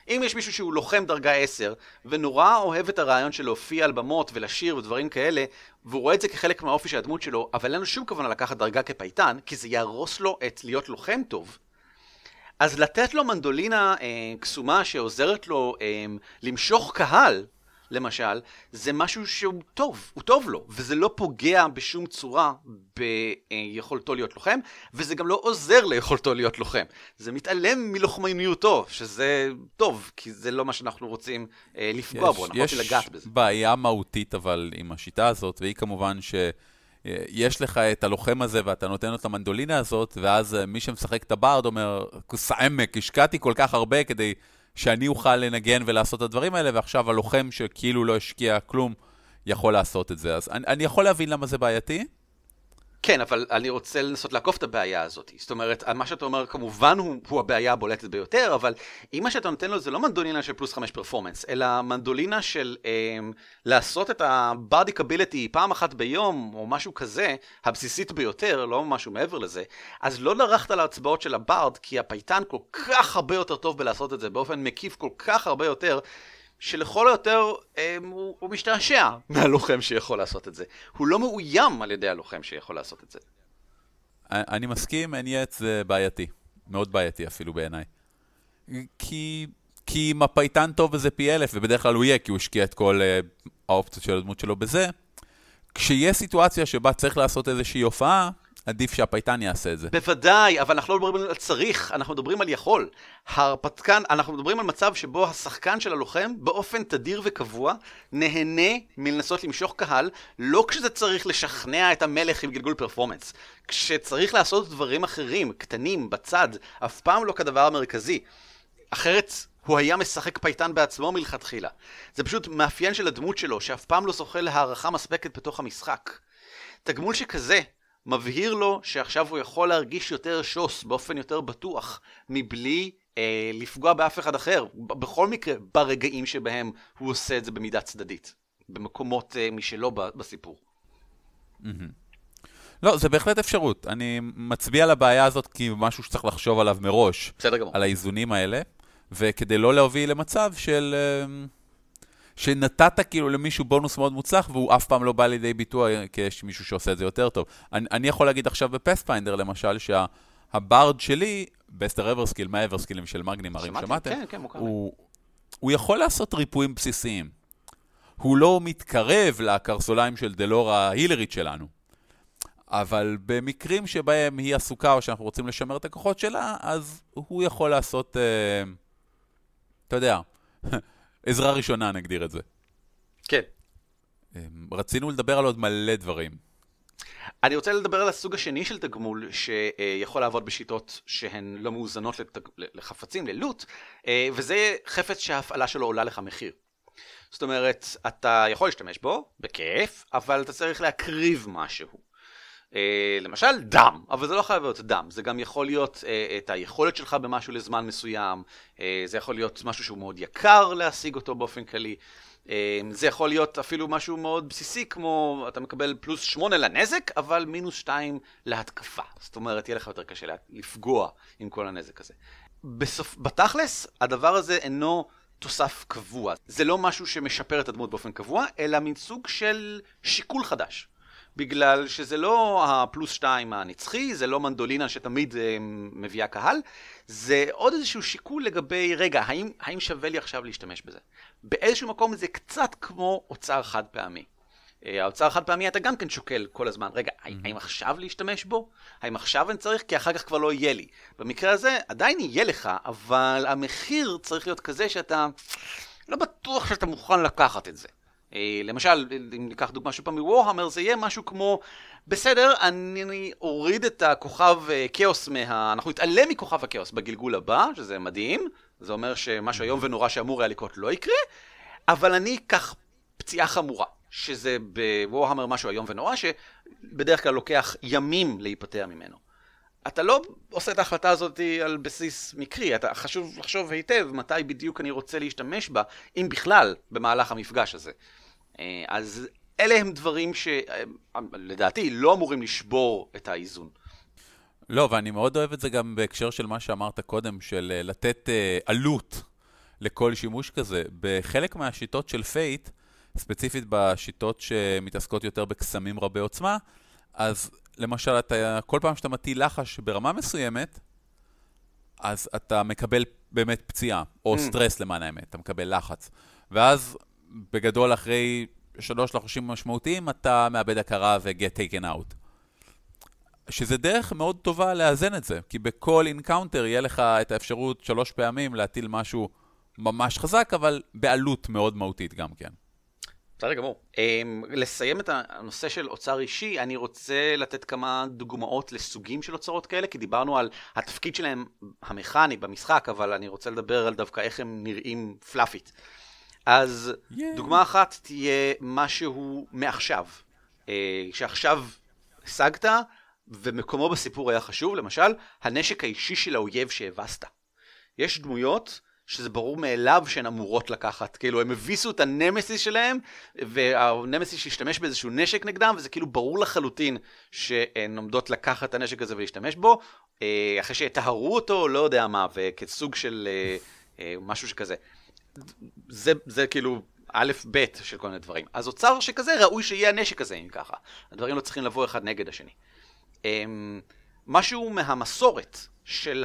אם יש מישהו שהוא לוחם דרגה 10, ונורא אוהב את הרעיון של להופיע על במות ולשיר ודברים כאלה, והוא רואה את זה כחלק מהאופי של הדמות שלו, אבל אין לו שום כוונה לקחת דרגה כפייטן, כי זה יהרוס לו את להיות לוחם טוב. אז לתת לו מנדולינה אה, קסומה שעוזרת לו אה, למשוך קהל, למשל, זה משהו שהוא טוב, הוא טוב לו, וזה לא פוגע בשום צורה ביכולתו להיות לוחם, וזה גם לא עוזר ליכולתו להיות לוחם. זה מתעלם מלוחמיניותו, שזה טוב, כי זה לא מה שאנחנו רוצים אה, לפגוע יש, בו, אנחנו רוצים לגעת בזה. יש בעיה מהותית אבל עם השיטה הזאת, והיא כמובן ש... יש לך את הלוחם הזה ואתה נותן לו את המנדולינה הזאת, ואז אה, מי שמשחק את הברד אומר, כוס עמק, השקעתי כל כך הרבה כדי שאני אוכל לנגן ולעשות את הדברים האלה, ועכשיו הלוחם שכאילו לא השקיע כלום, יכול לעשות את זה. אז אני, אני יכול להבין למה זה בעייתי. כן, אבל אני רוצה לנסות לעקוף את הבעיה הזאת. זאת אומרת, מה שאתה אומר כמובן הוא, הוא הבעיה הבולטת ביותר, אבל אם מה שאתה נותן לו זה לא מנדולינה של פלוס 5 פרפורמנס, אלא מנדולינה של אה, לעשות את ה-bardic ability פעם אחת ביום, או משהו כזה, הבסיסית ביותר, לא משהו מעבר לזה, אז לא דרכת ההצבעות של הבארד, כי הפייטן כל כך הרבה יותר טוב בלעשות את זה, באופן מקיף כל כך הרבה יותר, שלכל היותר אה, הוא, הוא משתעשע [LAUGHS] מהלוחם שיכול לעשות את זה. הוא לא מאוים על ידי הלוחם שיכול לעשות את זה. אני מסכים, עץ זה בעייתי. מאוד בעייתי אפילו בעיניי. כי, כי אם הפייטן טוב וזה פי אלף, ובדרך כלל הוא יהיה, כי הוא השקיע את כל uh, האופציות של הדמות שלו בזה, כשיש סיטואציה שבה צריך לעשות איזושהי הופעה, עדיף שהפייטן יעשה את זה. בוודאי, אבל אנחנו לא מדברים על צריך, אנחנו מדברים על יכול. הרפתקן, אנחנו מדברים על מצב שבו השחקן של הלוחם, באופן תדיר וקבוע, נהנה מלנסות למשוך קהל, לא כשזה צריך לשכנע את המלך עם גלגול פרפורמנס. כשצריך לעשות דברים אחרים, קטנים, בצד, אף פעם לא כדבר המרכזי. אחרת הוא היה משחק פייטן בעצמו מלכתחילה. זה פשוט מאפיין של הדמות שלו, שאף פעם לא זוכה להערכה מספקת בתוך המשחק. תגמול שכזה, מבהיר לו שעכשיו הוא יכול להרגיש יותר שוס באופן יותר בטוח, מבלי אה, לפגוע באף אחד אחר, בכל מקרה, ברגעים שבהם הוא עושה את זה במידה צדדית, במקומות אה, משלו בסיפור. לא, זה בהחלט אפשרות. אני מצביע על הבעיה הזאת כמשהו שצריך לחשוב עליו מראש. בסדר גמור. על האיזונים האלה, וכדי לא להוביל למצב של... אה, שנתת כאילו למישהו בונוס מאוד מוצלח, והוא אף פעם לא בא לידי ביטוי כמישהו שעושה את זה יותר טוב. אני, אני יכול להגיד עכשיו בפספיינדר, למשל, שהברד שלי, בסטר אברסקיל, מהאברסקילים של מגנים, הרי שמעתם? כן, כן, מוכר. הוא, הוא יכול לעשות ריפויים בסיסיים. הוא לא מתקרב לקרסוליים של דלורה ההילרית שלנו. אבל במקרים שבהם היא עסוקה או שאנחנו רוצים לשמר את הכוחות שלה, אז הוא יכול לעשות, אה, אתה יודע, עזרה ראשונה, נגדיר את זה. כן. אה, רצינו לדבר על עוד מלא דברים. אני רוצה לדבר על הסוג השני של תגמול שיכול לעבוד בשיטות שהן לא מאוזנות לתג... לחפצים, ללוט, אה, וזה חפץ שההפעלה שלו עולה לך מחיר. זאת אומרת, אתה יכול להשתמש בו, בכיף, אבל אתה צריך להקריב משהו. Uh, למשל דם, אבל זה לא חייב להיות דם, זה גם יכול להיות uh, את היכולת שלך במשהו לזמן מסוים, uh, זה יכול להיות משהו שהוא מאוד יקר להשיג אותו באופן כללי, זה יכול להיות אפילו משהו מאוד בסיסי כמו אתה מקבל פלוס 8 לנזק, אבל מינוס 2 להתקפה, זאת אומרת יהיה לך יותר קשה לפגוע עם כל הנזק הזה. בסוף, בתכלס, הדבר הזה אינו תוסף קבוע, זה לא משהו שמשפר את הדמות באופן קבוע, אלא מין סוג של שיקול חדש. בגלל שזה לא הפלוס שתיים הנצחי, זה לא מנדולינה שתמיד uh, מביאה קהל, זה עוד איזשהו שיקול לגבי, רגע, האם, האם שווה לי עכשיו להשתמש בזה? באיזשהו מקום זה קצת כמו אוצר חד פעמי. Uh, האוצר חד פעמי אתה גם כן שוקל כל הזמן, רגע, mm-hmm. האם עכשיו להשתמש בו? האם עכשיו אני צריך? כי אחר כך כבר לא יהיה לי. במקרה הזה עדיין יהיה לך, אבל המחיר צריך להיות כזה שאתה לא בטוח שאתה מוכן לקחת את זה. אה, למשל, אם ניקח דוגמה שוב פעם מוורהמר, זה יהיה משהו כמו, בסדר, אני אוריד את הכוכב אה, כאוס מה... אנחנו נתעלם מכוכב הכאוס בגלגול הבא, שזה מדהים, זה אומר שמשהו איום ונורא שאמור היה לקרות לא יקרה, אבל אני אקח פציעה חמורה, שזה בוורהמר משהו איום ונורא, שבדרך כלל לוקח ימים להיפטר ממנו. אתה לא עושה את ההחלטה הזאת על בסיס מקרי, אתה חשוב לחשוב היטב מתי בדיוק אני רוצה להשתמש בה, אם בכלל, במהלך המפגש הזה. אה, אז אלה הם דברים שלדעתי לא אמורים לשבור את האיזון. לא, ואני מאוד אוהב את זה גם בהקשר של מה שאמרת קודם, של אה, לתת אה, עלות לכל שימוש כזה. בחלק מהשיטות של Fate, ספציפית בשיטות שמתעסקות יותר בקסמים רבי עוצמה, אז למשל, אתה, כל פעם שאתה מטיל לחש ברמה מסוימת, אז אתה מקבל באמת פציעה, או ממ. סטרס למען האמת, אתה מקבל לחץ. ואז בגדול, אחרי שלוש לחושים משמעותיים, אתה מאבד הכרה ו-get taken out. שזה דרך מאוד טובה לאזן את זה, כי בכל encounter יהיה לך את האפשרות שלוש פעמים להטיל משהו ממש חזק, אבל בעלות מאוד מהותית גם כן. בסדר גמור. אמ, לסיים את הנושא של אוצר אישי, אני רוצה לתת כמה דוגמאות לסוגים של אוצרות כאלה, כי דיברנו על התפקיד שלהם המכני במשחק, אבל אני רוצה לדבר על דווקא איך הם נראים פלאפית. אז yeah. דוגמה אחת תהיה משהו מעכשיו. Uh, שעכשיו השגת, ומקומו בסיפור היה חשוב, למשל, הנשק האישי של האויב שהבסת. יש דמויות שזה ברור מאליו שהן אמורות לקחת, כאילו הם הביסו את הנמסיס שלהם, והנמסיס השתמש באיזשהו נשק נגדם, וזה כאילו ברור לחלוטין שהן עומדות לקחת את הנשק הזה ולהשתמש בו, אה, אחרי שטהרו אותו, לא יודע מה, וכסוג של אה, משהו שכזה. זה, זה כאילו א', ב' של כל מיני דברים. אז אוצר שכזה, ראוי שיהיה הנשק הזה, אם ככה. הדברים לא צריכים לבוא אחד נגד השני. אמ, משהו מהמסורת של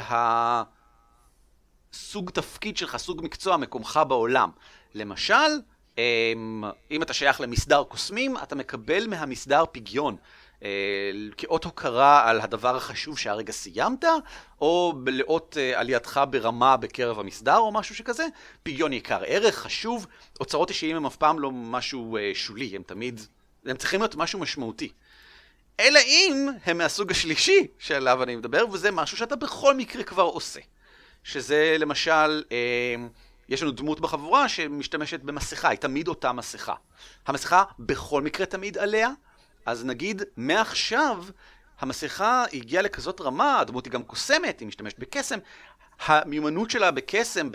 הסוג תפקיד שלך, סוג מקצוע, מקומך בעולם. למשל, אמ, אם אתה שייך למסדר קוסמים, אתה מקבל מהמסדר פגיון. אה, כאות הוקרה על הדבר החשוב שהרגע סיימת, או לאות אה, עלייתך ברמה בקרב המסדר או משהו שכזה. פגיון יקר ערך, חשוב. אוצרות אישיים הם אף פעם לא משהו אה, שולי, הם תמיד, הם צריכים להיות משהו משמעותי. אלא אם הם מהסוג השלישי שעליו אני מדבר, וזה משהו שאתה בכל מקרה כבר עושה. שזה למשל, יש לנו דמות בחבורה שמשתמשת במסכה, היא תמיד אותה מסכה. המסכה בכל מקרה תמיד עליה, אז נגיד, מעכשיו, המסכה הגיעה לכזאת רמה, הדמות היא גם קוסמת, היא משתמשת בקסם, המיומנות שלה בקסם,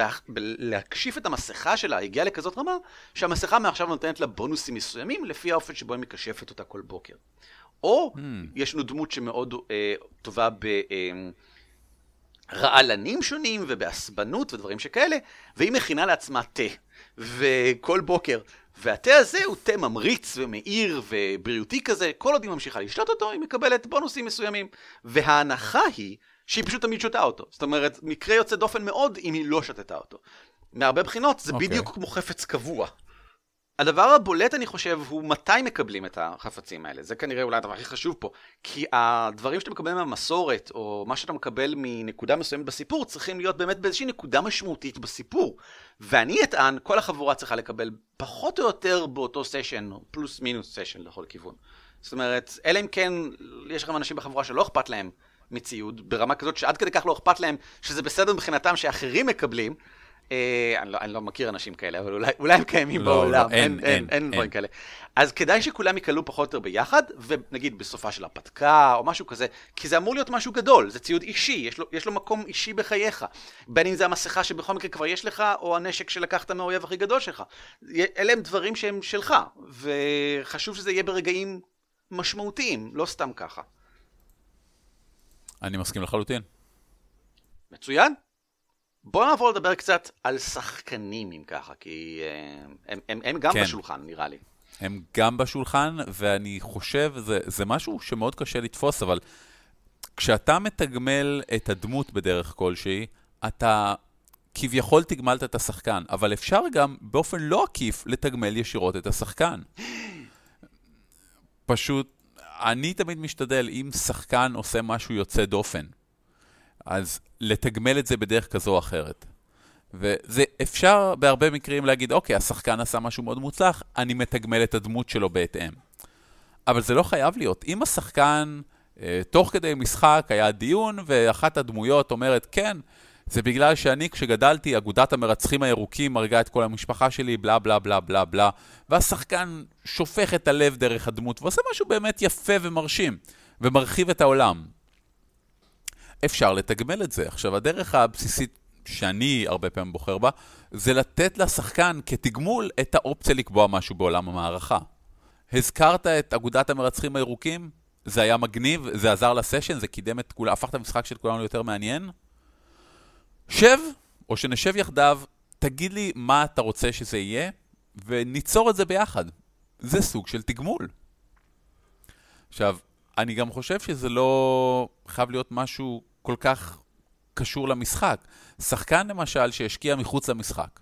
להקשיף את המסכה שלה, הגיעה לכזאת רמה, שהמסכה מעכשיו נותנת לה בונוסים מסוימים, לפי האופן שבו היא מקשפת אותה כל בוקר. או, mm. יש לנו דמות שמאוד אה, טובה ב... אה, רעלנים שונים ובעסבנות ודברים שכאלה, והיא מכינה לעצמה תה. וכל בוקר. והתה הזה הוא תה ממריץ ומאיר ובריאותי כזה, כל עוד היא ממשיכה לשתות אותו, היא מקבלת בונוסים מסוימים. וההנחה היא שהיא פשוט תמיד שותה אותו. זאת אומרת, מקרה יוצא דופן מאוד אם היא לא שתתה אותו. מהרבה בחינות זה okay. אוקיי. בדיוק כמו חפץ קבוע. הדבר הבולט, אני חושב, הוא מתי מקבלים את החפצים האלה. זה כנראה אולי הדבר הכי חשוב פה. כי הדברים שאתה מקבל מהמסורת, או מה שאתה מקבל מנקודה מסוימת בסיפור, צריכים להיות באמת באיזושהי נקודה משמעותית בסיפור. ואני אטען, כל החבורה צריכה לקבל פחות או יותר באותו סשן, או פלוס מינוס סשן לכל כיוון. זאת אומרת, אלא אם כן, יש לכם אנשים בחבורה שלא אכפת להם מציוד, ברמה כזאת שעד כדי כך לא אכפת להם, שזה בסדר מבחינתם שאחרים מקבלים, אני, לא, אני לא מכיר אנשים כאלה, אבל אולי, אולי הם קיימים לא, בעולם, לא, אין, אין, אין, אין דברים כאלה. אז כדאי שכולם יקלו פחות או יותר ביחד, ונגיד בסופה של הרפתקה או משהו כזה, כי זה אמור להיות משהו גדול, זה ציוד אישי, יש לו, יש לו מקום אישי בחייך. בין אם זה המסכה שבכל מקרה כבר יש לך, או הנשק שלקחת מהאויב הכי גדול שלך. אלה הם דברים שהם שלך, וחשוב שזה יהיה ברגעים משמעותיים, לא סתם ככה. אני מסכים לחלוטין. מצוין. בואו נעבור לדבר קצת על שחקנים, אם ככה, כי uh, הם, הם, הם גם כן. בשולחן, נראה לי. הם גם בשולחן, ואני חושב, זה, זה משהו שמאוד קשה לתפוס, אבל כשאתה מתגמל את הדמות בדרך כלשהי, אתה כביכול תגמלת את השחקן, אבל אפשר גם באופן לא עקיף לתגמל ישירות את השחקן. פשוט, אני תמיד משתדל, אם שחקן עושה משהו יוצא דופן, אז לתגמל את זה בדרך כזו או אחרת. וזה אפשר בהרבה מקרים להגיד, אוקיי, השחקן עשה משהו מאוד מוצלח, אני מתגמל את הדמות שלו בהתאם. אבל זה לא חייב להיות. אם השחקן, אה, תוך כדי משחק היה דיון, ואחת הדמויות אומרת, כן, זה בגלל שאני, כשגדלתי, אגודת המרצחים הירוקים הרגה את כל המשפחה שלי, בלה בלה בלה בלה בלה, והשחקן שופך את הלב דרך הדמות, ועושה משהו באמת יפה ומרשים, ומרחיב את העולם. אפשר לתגמל את זה. עכשיו, הדרך הבסיסית שאני הרבה פעמים בוחר בה, זה לתת לשחקן כתגמול את האופציה לקבוע משהו בעולם המערכה. הזכרת את אגודת המרצחים הירוקים, זה היה מגניב, זה עזר לסשן, זה קידם את כולם, הפך את המשחק של כולנו ליותר מעניין. שב, או שנשב יחדיו, תגיד לי מה אתה רוצה שזה יהיה, וניצור את זה ביחד. זה סוג של תגמול. עכשיו, אני גם חושב שזה לא חייב להיות משהו כל כך קשור למשחק. שחקן למשל שהשקיע מחוץ למשחק,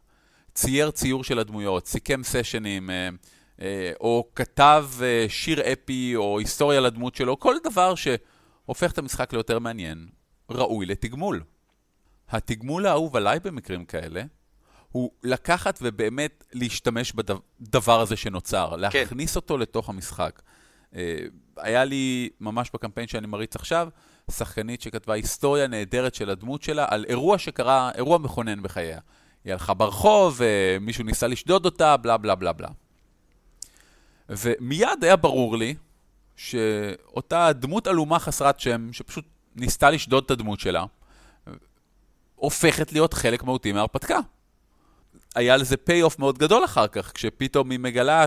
צייר ציור של הדמויות, סיכם סשנים, אה, אה, או כתב אה, שיר אפי או היסטוריה לדמות שלו, כל דבר שהופך את המשחק ליותר מעניין, ראוי לתגמול. התגמול האהוב עליי במקרים כאלה, הוא לקחת ובאמת להשתמש בדבר הזה שנוצר, כן. להכניס אותו לתוך המשחק. היה לי ממש בקמפיין שאני מריץ עכשיו, שחקנית שכתבה היסטוריה נהדרת של הדמות שלה על אירוע שקרה, אירוע מכונן בחייה. היא הלכה ברחוב, מישהו ניסה לשדוד אותה, בלה בלה בלה בלה. ומיד היה ברור לי שאותה דמות עלומה חסרת שם, שפשוט ניסתה לשדוד את הדמות שלה, הופכת להיות חלק מהותי מההרפתקה. היה לזה פי-אוף מאוד גדול אחר כך, כשפתאום היא מגלה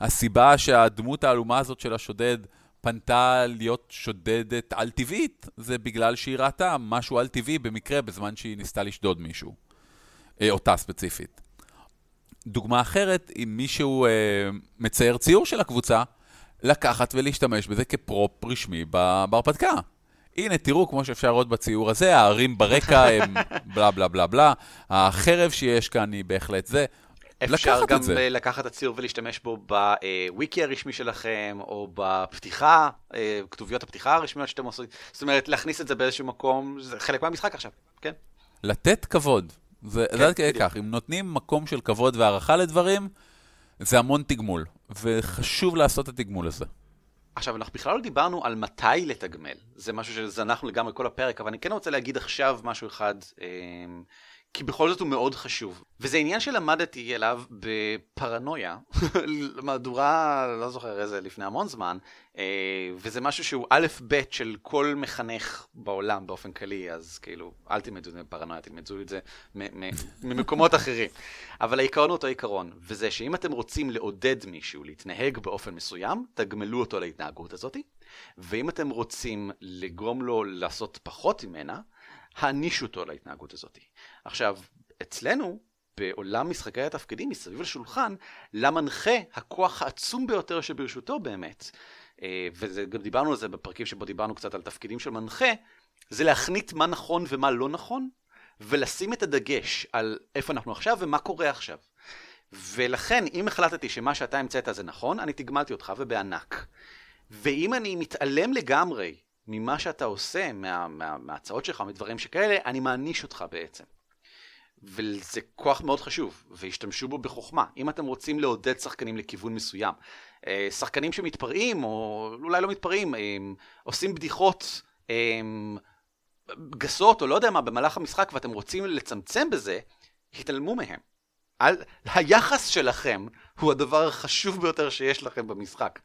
שהסיבה שהדמות העלומה הזאת של השודד פנתה להיות שודדת על-טבעית, זה בגלל שהיא ראתה משהו על-טבעי במקרה בזמן שהיא ניסתה לשדוד מישהו. אה, אותה ספציפית. דוגמה אחרת, אם מישהו אה, מצייר ציור של הקבוצה, לקחת ולהשתמש בזה כפרופ רשמי בהרפתקה. הנה, תראו, כמו שאפשר לראות בציור הזה, הערים ברקע הם [LAUGHS] בלה בלה בלה בלה, החרב שיש כאן היא בהחלט זה. אפשר גם. לקחת את הציור ולהשתמש בו בוויקי הרשמי שלכם, או בפתיחה, אה, כתוביות הפתיחה הרשמיות שאתם עושים. זאת אומרת, להכניס את זה באיזשהו מקום, זה חלק מהמשחק עכשיו, כן? לתת כבוד. זה כן, עד כדי כך, אם נותנים מקום של כבוד והערכה לדברים, זה המון תגמול, וחשוב לעשות את התגמול הזה. עכשיו, אנחנו בכלל לא דיברנו על מתי לתגמל. זה משהו שזנחנו לגמרי כל הפרק, אבל אני כן רוצה להגיד עכשיו משהו אחד. אה, כי בכל זאת הוא מאוד חשוב. וזה עניין שלמדתי אליו בפרנויה, [LAUGHS] מהדורה, לא זוכר איזה, לפני המון זמן, אה, וזה משהו שהוא א' ב' של כל מחנך בעולם באופן כללי, אז כאילו, אל תלמדו את זה בפרנויה, תלמדו את זה ממקומות אחרים. אבל העיקרון הוא אותו עיקרון, וזה שאם אתם רוצים לעודד מישהו להתנהג באופן מסוים, תגמלו אותו להתנהגות הזאת, ואם אתם רוצים לגרום לו לעשות פחות ממנה, הענישו אותו להתנהגות הזאת. עכשיו, אצלנו, בעולם משחקי התפקידים מסביב לשולחן, למנחה הכוח העצום ביותר שברשותו באמת. אה, וגם דיברנו על זה בפרקים שבו דיברנו קצת על תפקידים של מנחה, זה להחניט מה נכון ומה לא נכון, ולשים את הדגש על איפה אנחנו עכשיו ומה קורה עכשיו. ולכן, אם החלטתי שמה שאתה המצאת זה נכון, אני תגמלתי אותך ובענק. ואם אני מתעלם לגמרי ממה שאתה עושה, מה, מה, מההצעות שלך, מדברים שכאלה, אני מעניש אותך בעצם. וזה כוח מאוד חשוב, והשתמשו בו בחוכמה. אם אתם רוצים לעודד שחקנים לכיוון מסוים, אה, שחקנים שמתפרעים, או אולי לא מתפרעים, הם עושים בדיחות הם, גסות, או לא יודע מה, במהלך המשחק, ואתם רוצים לצמצם בזה, התעלמו מהם. על, היחס שלכם הוא הדבר החשוב ביותר שיש לכם במשחק.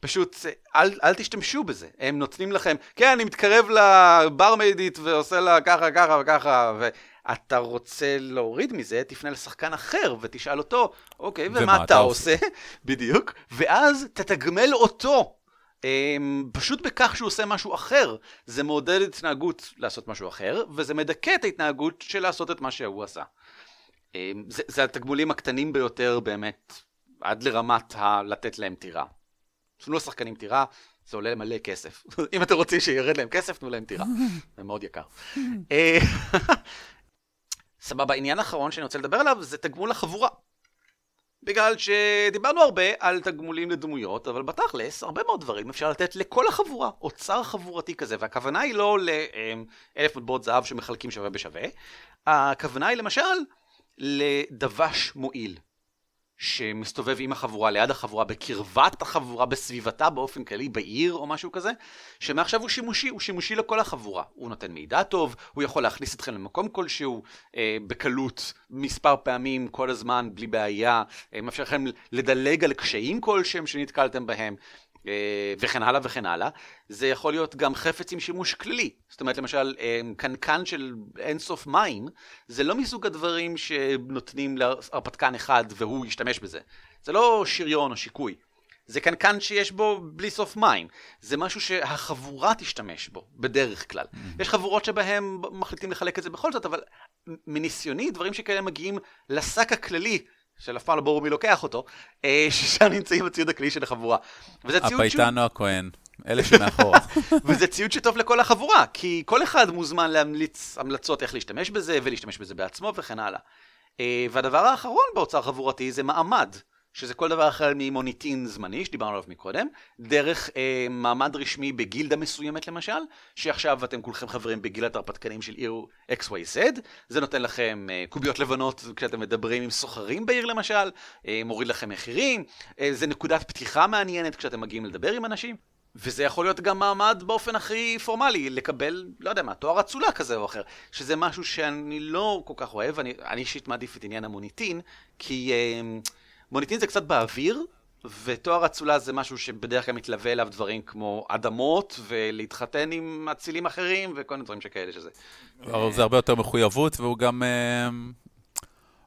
פשוט אל, אל תשתמשו בזה, הם נותנים לכם, כן, אני מתקרב לברמיידית ועושה לה ככה, ככה וככה, ואתה רוצה להוריד מזה, תפנה לשחקן אחר ותשאל אותו, אוקיי, ומה, ומה אתה, אתה עושה? [LAUGHS] בדיוק, ואז תתגמל אותו. Um, פשוט בכך שהוא עושה משהו אחר, זה מעודד התנהגות לעשות משהו אחר, וזה מדכא את ההתנהגות של לעשות את מה שהוא עשה. Um, זה, זה התגמולים הקטנים ביותר באמת, עד לרמת ה- לתת להם טירה. תנו לשחקנים טירה, זה עולה מלא כסף. [LAUGHS] אם אתם רוצים שירד להם כסף, תנו להם טירה. [LAUGHS] זה מאוד יקר. אה, [LAUGHS] סבבה, עניין אחרון שאני רוצה לדבר עליו זה תגמול החבורה. בגלל שדיברנו הרבה על תגמולים לדמויות, אבל בתכלס, הרבה מאוד דברים אפשר לתת לכל החבורה, אוצר חבורתי כזה, והכוונה היא לא לאלף מטבעות זהב שמחלקים שווה בשווה, הכוונה היא למשל לדבש מועיל. שמסתובב עם החבורה, ליד החבורה, בקרבת החבורה, בסביבתה באופן כללי, בעיר או משהו כזה, שמעכשיו הוא שימושי, הוא שימושי לכל החבורה. הוא נותן מידע טוב, הוא יכול להכניס אתכם למקום כלשהו, אה, בקלות, מספר פעמים, כל הזמן, בלי בעיה, אה, מאפשר לכם לדלג על קשיים כלשהם שנתקלתם בהם. אה, וכן הלאה וכן הלאה, זה יכול להיות גם חפץ עם שימוש כללי. זאת אומרת, למשל, אה, קנקן של אינסוף מים, זה לא מסוג הדברים שנותנים להרפתקן אחד והוא ישתמש בזה. זה לא שריון או שיקוי. זה קנקן שיש בו בלי סוף מים. זה משהו שהחבורה תשתמש בו, בדרך כלל. Mm-hmm. יש חבורות שבהן מחליטים לחלק את זה בכל זאת, אבל מניסיוני, דברים שכאלה מגיעים לשק הכללי של אף פעם לא ברור מי לוקח אותו, אה, [LAUGHS] ששם נמצאים הציוד הכלי של החבורה. וזה ציוד הפייטן או הכהן, אלה שמאחורה. [LAUGHS] וזה ציוד שטוב לכל החבורה, כי כל אחד מוזמן להמליץ המלצות איך להשתמש בזה, ולהשתמש בזה בעצמו וכן הלאה. אה, והדבר האחרון באוצר חבורתי זה מעמד. שזה כל דבר אחר ממוניטין זמני, שדיברנו עליו מקודם, דרך אה, מעמד רשמי בגילדה מסוימת למשל, שעכשיו אתם כולכם חברים בגילדת הרפתקנים של עיר XYZ, זה נותן לכם אה, קוביות לבנות כשאתם מדברים עם סוחרים בעיר למשל, אה, מוריד לכם מחירים, אה, זה נקודת פתיחה מעניינת כשאתם מגיעים לדבר עם אנשים. וזה יכול להיות גם מעמד באופן הכי פורמלי, לקבל, לא יודע מה, תואר אצולה כזה או אחר, שזה משהו שאני לא כל כך אוהב, אני אישית מעדיף את עניין המוניטין, כי... Uh, מוניטין זה קצת באוויר, ותואר אצולה זה משהו שבדרך כלל מתלווה אליו דברים כמו אדמות, ולהתחתן עם אצילים אחרים, וכל מיני דברים שכאלה שזה. זה הרבה יותר מחויבות, והוא גם... אה,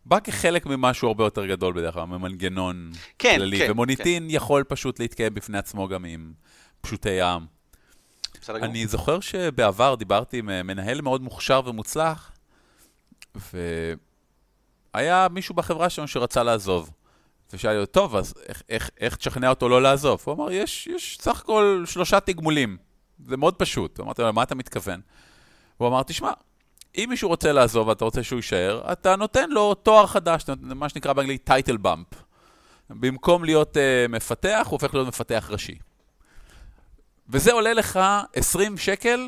בא כחלק ממשהו הרבה יותר גדול בדרך כלל, ממנגנון כן, כללי. כן, ומוניטין כן. יכול פשוט להתקיים בפני עצמו גם עם פשוטי העם. אני זוכר שבעבר דיברתי עם אה, מנהל מאוד מוכשר ומוצלח, והיה מישהו בחברה שלנו שרצה לעזוב. ושאלתי אותו, טוב, אז איך, איך, איך תשכנע אותו לא לעזוב? הוא אמר, יש, יש סך הכל שלושה תגמולים. זה מאוד פשוט. אמרתי לו, למה אתה מתכוון? הוא אמר, תשמע, אם מישהו רוצה לעזוב ואתה רוצה שהוא יישאר, אתה נותן לו תואר חדש, מה שנקרא באנגלית טייטל באמפ. במקום להיות uh, מפתח, הוא הופך להיות מפתח ראשי. וזה עולה לך 20 שקל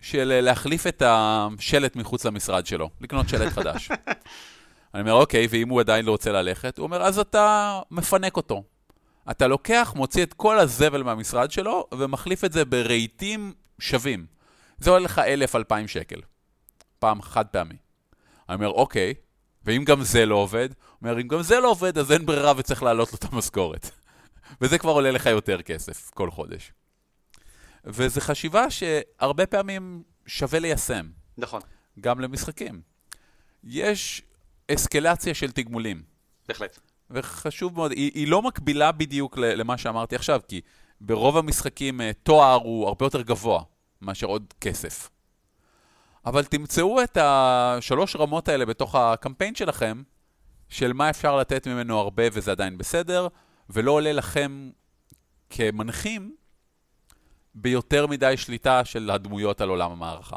של להחליף את השלט מחוץ למשרד שלו, לקנות שלט חדש. [LAUGHS] אני אומר, אוקיי, ואם הוא עדיין לא רוצה ללכת? הוא אומר, אז אתה מפנק אותו. אתה לוקח, מוציא את כל הזבל מהמשרד שלו, ומחליף את זה ברהיטים שווים. זה עולה לך אלף, אלפיים שקל. פעם חד פעמי. אני אומר, אוקיי, ואם גם זה לא עובד? הוא אומר, אם גם זה לא עובד, אז אין ברירה וצריך להעלות לו את המשכורת. [LAUGHS] וזה כבר עולה לך יותר כסף כל חודש. וזו חשיבה שהרבה פעמים שווה ליישם. נכון. גם למשחקים. יש אסקלציה של תגמולים. בהחלט. וחשוב מאוד, היא, היא לא מקבילה בדיוק למה שאמרתי עכשיו, כי ברוב המשחקים אה, תואר הוא הרבה יותר גבוה מאשר עוד כסף. אבל תמצאו את השלוש רמות האלה בתוך הקמפיין שלכם, של מה אפשר לתת ממנו הרבה וזה עדיין בסדר, ולא עולה לכם כמנחים ביותר מדי שליטה של הדמויות על עולם המערכה.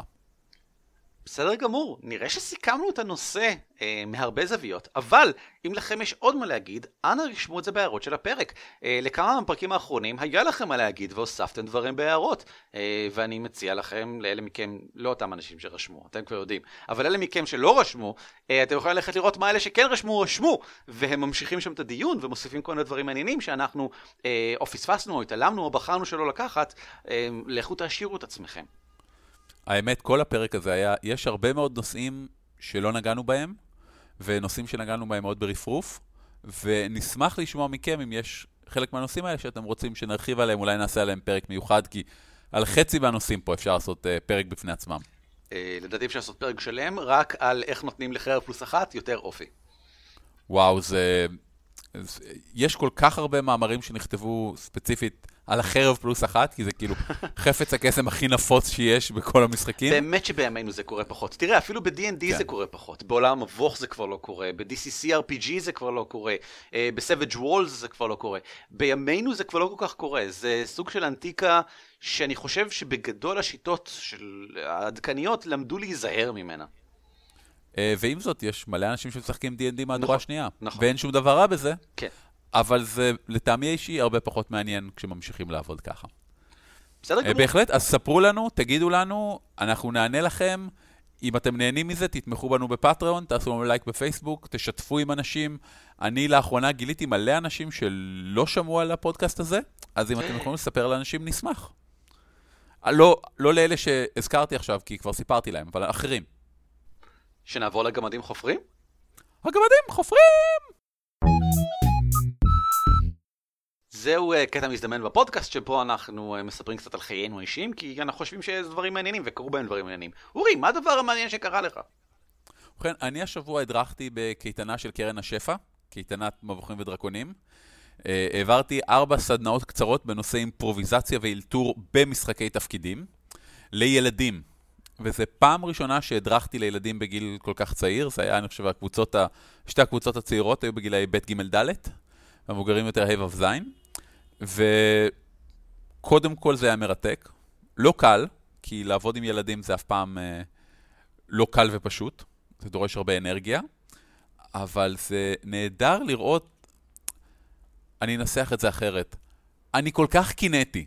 בסדר גמור, נראה שסיכמנו את הנושא אה, מהרבה זוויות, אבל אם לכם יש עוד מה להגיד, אנא רשמו את זה בהערות של הפרק. אה, לכמה מהפרקים האחרונים היה לכם מה להגיד והוספתם דברים בהערות, אה, ואני מציע לכם, לאלה מכם, לא אותם אנשים שרשמו, אתם כבר יודעים, אבל אלה מכם שלא רשמו, אה, אתם יכולים ללכת לראות מה אלה שכן רשמו, רשמו, והם ממשיכים שם את הדיון ומוסיפים כל מיני דברים מעניינים שאנחנו אה, או פספסנו או התעלמנו או בחרנו שלא לקחת, אה, לכו תעשירו את עצמכם. האמת, כל הפרק הזה היה, יש הרבה מאוד נושאים שלא נגענו בהם, ונושאים שנגענו בהם מאוד ברפרוף, ונשמח לשמוע מכם אם יש חלק מהנושאים האלה שאתם רוצים שנרחיב עליהם, אולי נעשה עליהם פרק מיוחד, כי על חצי מהנושאים פה אפשר לעשות uh, פרק בפני עצמם. אה, לדעתי אפשר לעשות פרק שלם רק על איך נותנים לחרב פלוס אחת יותר אופי. וואו. זה... יש כל כך הרבה מאמרים שנכתבו ספציפית על החרב פלוס אחת, כי זה כאילו חפץ הקסם הכי נפוץ שיש בכל המשחקים. באמת שבימינו זה קורה פחות. תראה, אפילו ב-D&D כן. זה קורה פחות. בעולם המבוך זה כבר לא קורה, ב-DCC RPG זה כבר לא קורה, אה, ב-Savage Walls זה כבר לא קורה. בימינו זה כבר לא כל כך קורה. זה סוג של אנטיקה שאני חושב שבגדול השיטות של העדכניות למדו להיזהר ממנה. אה, ועם זאת, יש מלא אנשים שמשחקים D&D מהדורה נכון, השנייה. נכון. ואין שום דבר רע בזה, כן. אבל זה לטעמי האישי הרבה פחות מעניין כשממשיכים לעבוד ככה. בסדר אה, גמור. בהחלט, אז ספרו לנו, תגידו לנו, אנחנו נענה לכם. אם אתם נהנים מזה, תתמכו בנו בפטריון, תעשו לנו לייק בפייסבוק, תשתפו עם אנשים. אני לאחרונה גיליתי מלא אנשים שלא שמעו על הפודקאסט הזה, אז אם אתם יכולים לספר לאנשים, נשמח. אה, לא, לא לאלה שהזכרתי עכשיו, כי כבר סיפרתי להם, אבל אחרים. שנעבור לגמדים חופרים? הגמדים חופרים! זהו אה, קטע מזדמן בפודקאסט שבו אנחנו אה, מספרים קצת על חיינו האישיים, כי אנחנו חושבים שיש דברים מעניינים וקרו בהם דברים מעניינים. אורי, מה הדבר המעניין שקרה לך? ובכן, אני השבוע הדרכתי בקייטנה של קרן השפע, קייטנת מבוכים ודרקונים. אה, העברתי ארבע סדנאות קצרות בנושא אימפרוביזציה ואילתור במשחקי תפקידים לילדים. וזו פעם ראשונה שהדרכתי לילדים בגיל כל כך צעיר, זה היה, אני חושב, הקבוצות ה... שתי הקבוצות הצעירות היו בגילאי ב' ג' ד', המבוגרים יותר ה' ו' ז', וקודם כל זה היה מרתק. לא קל, כי לעבוד עם ילדים זה אף פעם אה, לא קל ופשוט, זה דורש הרבה אנרגיה, אבל זה נהדר לראות, אני אנסח את זה אחרת, אני כל כך קינאתי.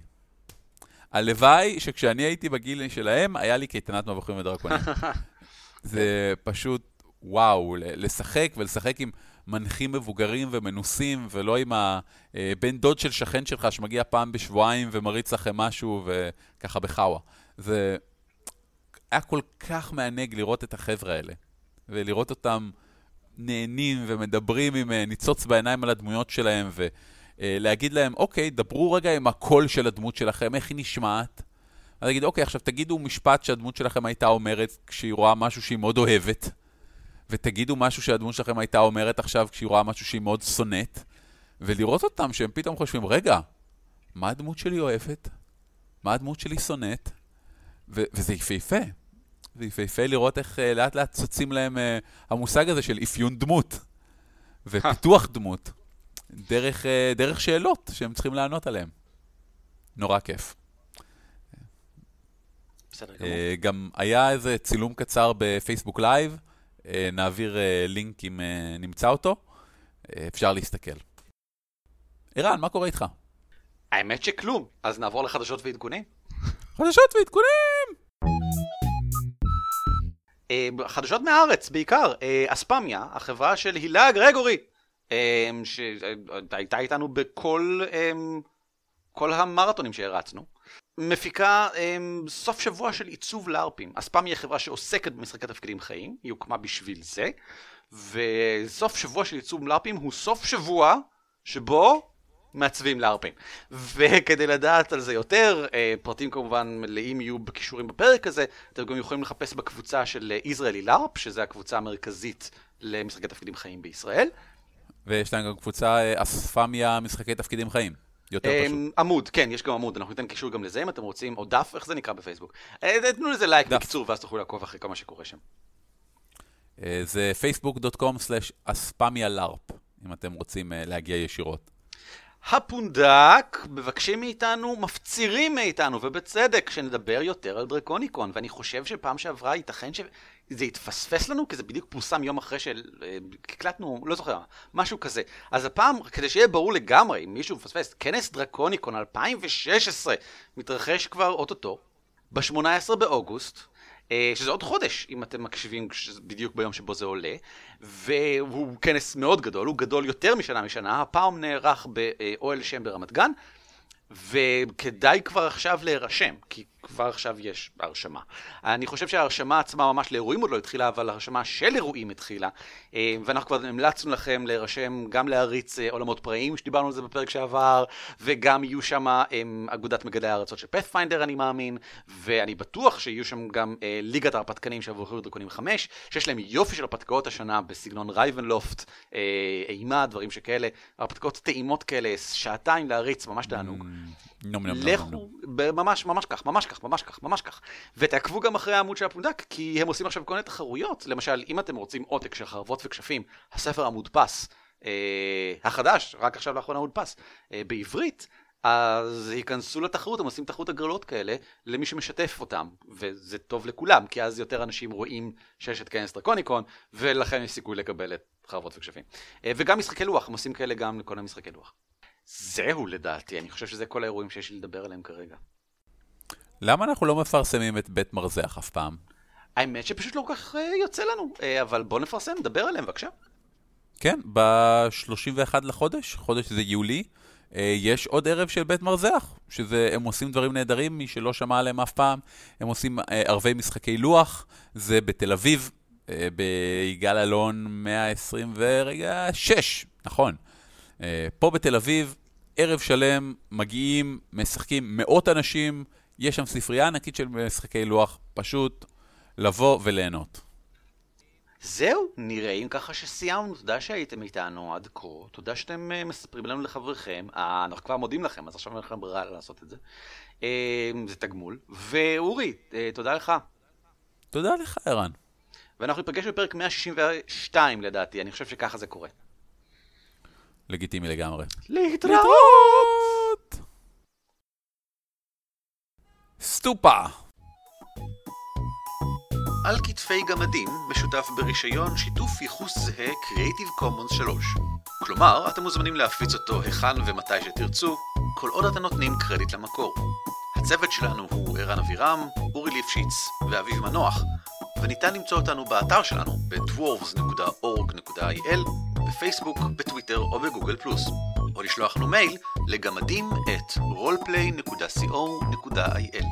הלוואי שכשאני הייתי בגיל שלהם, היה לי קייטנת מבוכים ודרקונים. [LAUGHS] זה פשוט, וואו, לשחק ולשחק עם מנחים מבוגרים ומנוסים, ולא עם הבן דוד של שכן שלך שמגיע פעם בשבועיים ומריץ לכם משהו וככה בחאווה. זה היה כל כך מענג לראות את החבר'ה האלה, ולראות אותם נהנים ומדברים עם אה, ניצוץ בעיניים על הדמויות שלהם, ולהגיד להם, אוקיי, דברו רגע עם הקול של הדמות שלכם, איך היא נשמעת. אז להגיד, אוקיי, עכשיו תגידו משפט שהדמות שלכם הייתה אומרת כשהיא רואה משהו שהיא מאוד אוהבת, ותגידו משהו שהדמות שלכם הייתה אומרת עכשיו כשהיא רואה משהו שהיא מאוד שונאת, ולראות אותם שהם פתאום חושבים, רגע, מה הדמות שלי אוהבת? מה הדמות שלי שונאת? ו- וזה יפהפה. זה יפהפה לראות איך אה, לאט לאט צצים להם אה, המושג הזה של אפיון דמות, ופיתוח דמות, דרך, אה, דרך שאלות שהם צריכים לענות עליהן. נורא כיף. בסדר גמור. אה, גם היה איזה צילום קצר בפייסבוק live, נעביר אה, לינק אם אה, נמצא אותו, אפשר להסתכל. ערן, מה קורה איתך? האמת שכלום, אז נעבור לחדשות ועדכונים. חדשות ועדכונים! אה, חדשות מהארץ בעיקר, אה, אספמיה, החברה של הילה גרגורי, אה, שהייתה איתנו בכל אה, כל המרתונים שהרצנו, מפיקה אה, סוף שבוע של עיצוב לארפים. אספמיה היא חברה שעוסקת במשחקי תפקידים חיים, היא הוקמה בשביל זה, וסוף שבוע של עיצוב לארפים הוא סוף שבוע שבו מעצבים לארפים. [LAUGHS] וכדי לדעת על זה יותר, אה, פרטים כמובן מלאים יהיו בקישורים בפרק הזה, אתם גם יכולים לחפש בקבוצה של ישראלי לארפ, שזו הקבוצה המרכזית למשחקי תפקידים חיים בישראל. ויש להם גם קבוצה אה, אספמיה משחקי תפקידים חיים. יותר אה, פשוט. עמוד, כן, יש גם עמוד, אנחנו ניתן קישור גם לזה אם אתם רוצים, או דף, איך זה נקרא בפייסבוק. אה, תנו לזה לייק. בקיצור, ואז תוכלו לעקוב אחרי כל מה שקורה שם. אה, זה facebook.com/אספמיה-לארפ, אם אתם רוצים אה, להגיע ישירות. הפונדק מבקשים מאיתנו, מפצירים מאיתנו, ובצדק, שנדבר יותר על דרקוניקון, ואני חושב שפעם שעברה ייתכן שזה יתפספס לנו, כי זה בדיוק פורסם יום אחרי שהקלטנו, לא זוכר, משהו כזה. אז הפעם, כדי שיהיה ברור לגמרי, אם מישהו מפספס, כנס דרקוניקון 2016 מתרחש כבר אוטוטו, ב-18 באוגוסט, אה, שזה עוד חודש, אם אתם מקשיבים בדיוק ביום שבו זה עולה, והוא כנס מאוד גדול, הוא גדול יותר משנה משנה, הפעם נערך באוהל שם ברמת גן, וכדאי כבר עכשיו להירשם, כי כבר עכשיו יש הרשמה. אני חושב שההרשמה עצמה ממש לאירועים עוד לא התחילה, אבל ההרשמה של אירועים התחילה, אה, ואנחנו כבר המלצנו לכם להירשם, גם להריץ אה, עולמות פראיים, שדיברנו על זה בפרק שעבר, וגם יהיו שם אה, אגודת מגלי הארצות של Pathfinder, אני מאמין, ואני בטוח שיהיו שם גם ליגת ההרפתקנים של מבוכים ודרקונים 5, שיש להם יופי של הרפתקאות השנה בסגנון Ravenloft, אימה, דברים שכאלה, הרפתקאות טעימות כאלה, שעתיים להריץ, ממש תענוג. ממ. נום נום לכו, נום. ממש, ממש כך, ממש כך, ממש כך, ממש כך. ותעקבו גם אחרי העמוד של הפונדק, כי הם עושים עכשיו כל מיני תחרויות. למשל, אם אתם רוצים עותק של חרבות וכשפים, הספר המודפס, אה, החדש, רק עכשיו לאחרונה מודפס, אה, בעברית, אז ייכנסו לתחרות, הם עושים תחרות הגרלות כאלה למי שמשתף אותם, וזה טוב לכולם, כי אז יותר אנשים רואים שיש את כנס דרקוניקון, ולכן יש סיכוי לקבל את חרבות וכשפים. אה, וגם משחקי לוח, הם עושים כאלה גם לכל המשחקי לוח. זהו לדעתי, אני חושב שזה כל האירועים שיש לי לדבר עליהם כרגע. למה אנחנו לא מפרסמים את בית מרזח אף פעם? האמת שפשוט לא כל כך אה, יוצא לנו, אה, אבל בוא נפרסם, נדבר עליהם בבקשה. כן, ב-31 לחודש, חודש זה יולי, אה, יש עוד ערב של בית מרזח, שזה, הם עושים דברים נהדרים, מי שלא שמע עליהם אף פעם, הם עושים ערבי משחקי לוח, זה בתל אביב, ביגאל אלון 120 ורגע 6, נכון. פה בתל אביב, ערב שלם, מגיעים, משחקים מאות אנשים, יש שם ספרייה ענקית של משחקי לוח, פשוט לבוא וליהנות. זהו, נראה אם ככה שסיימנו, תודה שהייתם איתנו עד כה, תודה שאתם uh, מספרים לנו לחבריכם, uh, אנחנו כבר מודים לכם, אז עכשיו אין לכם ברירה לעשות את זה. Uh, זה תגמול. ואורי, uh, תודה לך. תודה לך, ערן. ואנחנו ניפגש בפרק 162 לדעתי, אני חושב שככה זה קורה. לגיטימי לגמרי. להתראות! סטופה! על כתפי גמדים משותף ברישיון שיתוף ייחוס זהה Creative Commons 3. כלומר, אתם מוזמנים להפיץ אותו היכן ומתי שתרצו, כל עוד אתם נותנים קרדיט למקור. הצוות שלנו הוא ערן אבירם, אורי ליפשיץ ואביב מנוח, וניתן למצוא אותנו באתר שלנו ב-dwarves.org.il, בפייסבוק, בטוויטר או בגוגל פלוס, או לשלוח לנו מייל לגמדים את roleplay.co.il.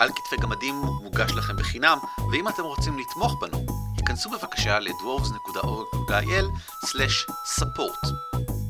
על כתפי גמדים מוגש לכם בחינם, ואם אתם רוצים לתמוך בנו, היכנסו בבקשה ל-dwarves.org.il/support.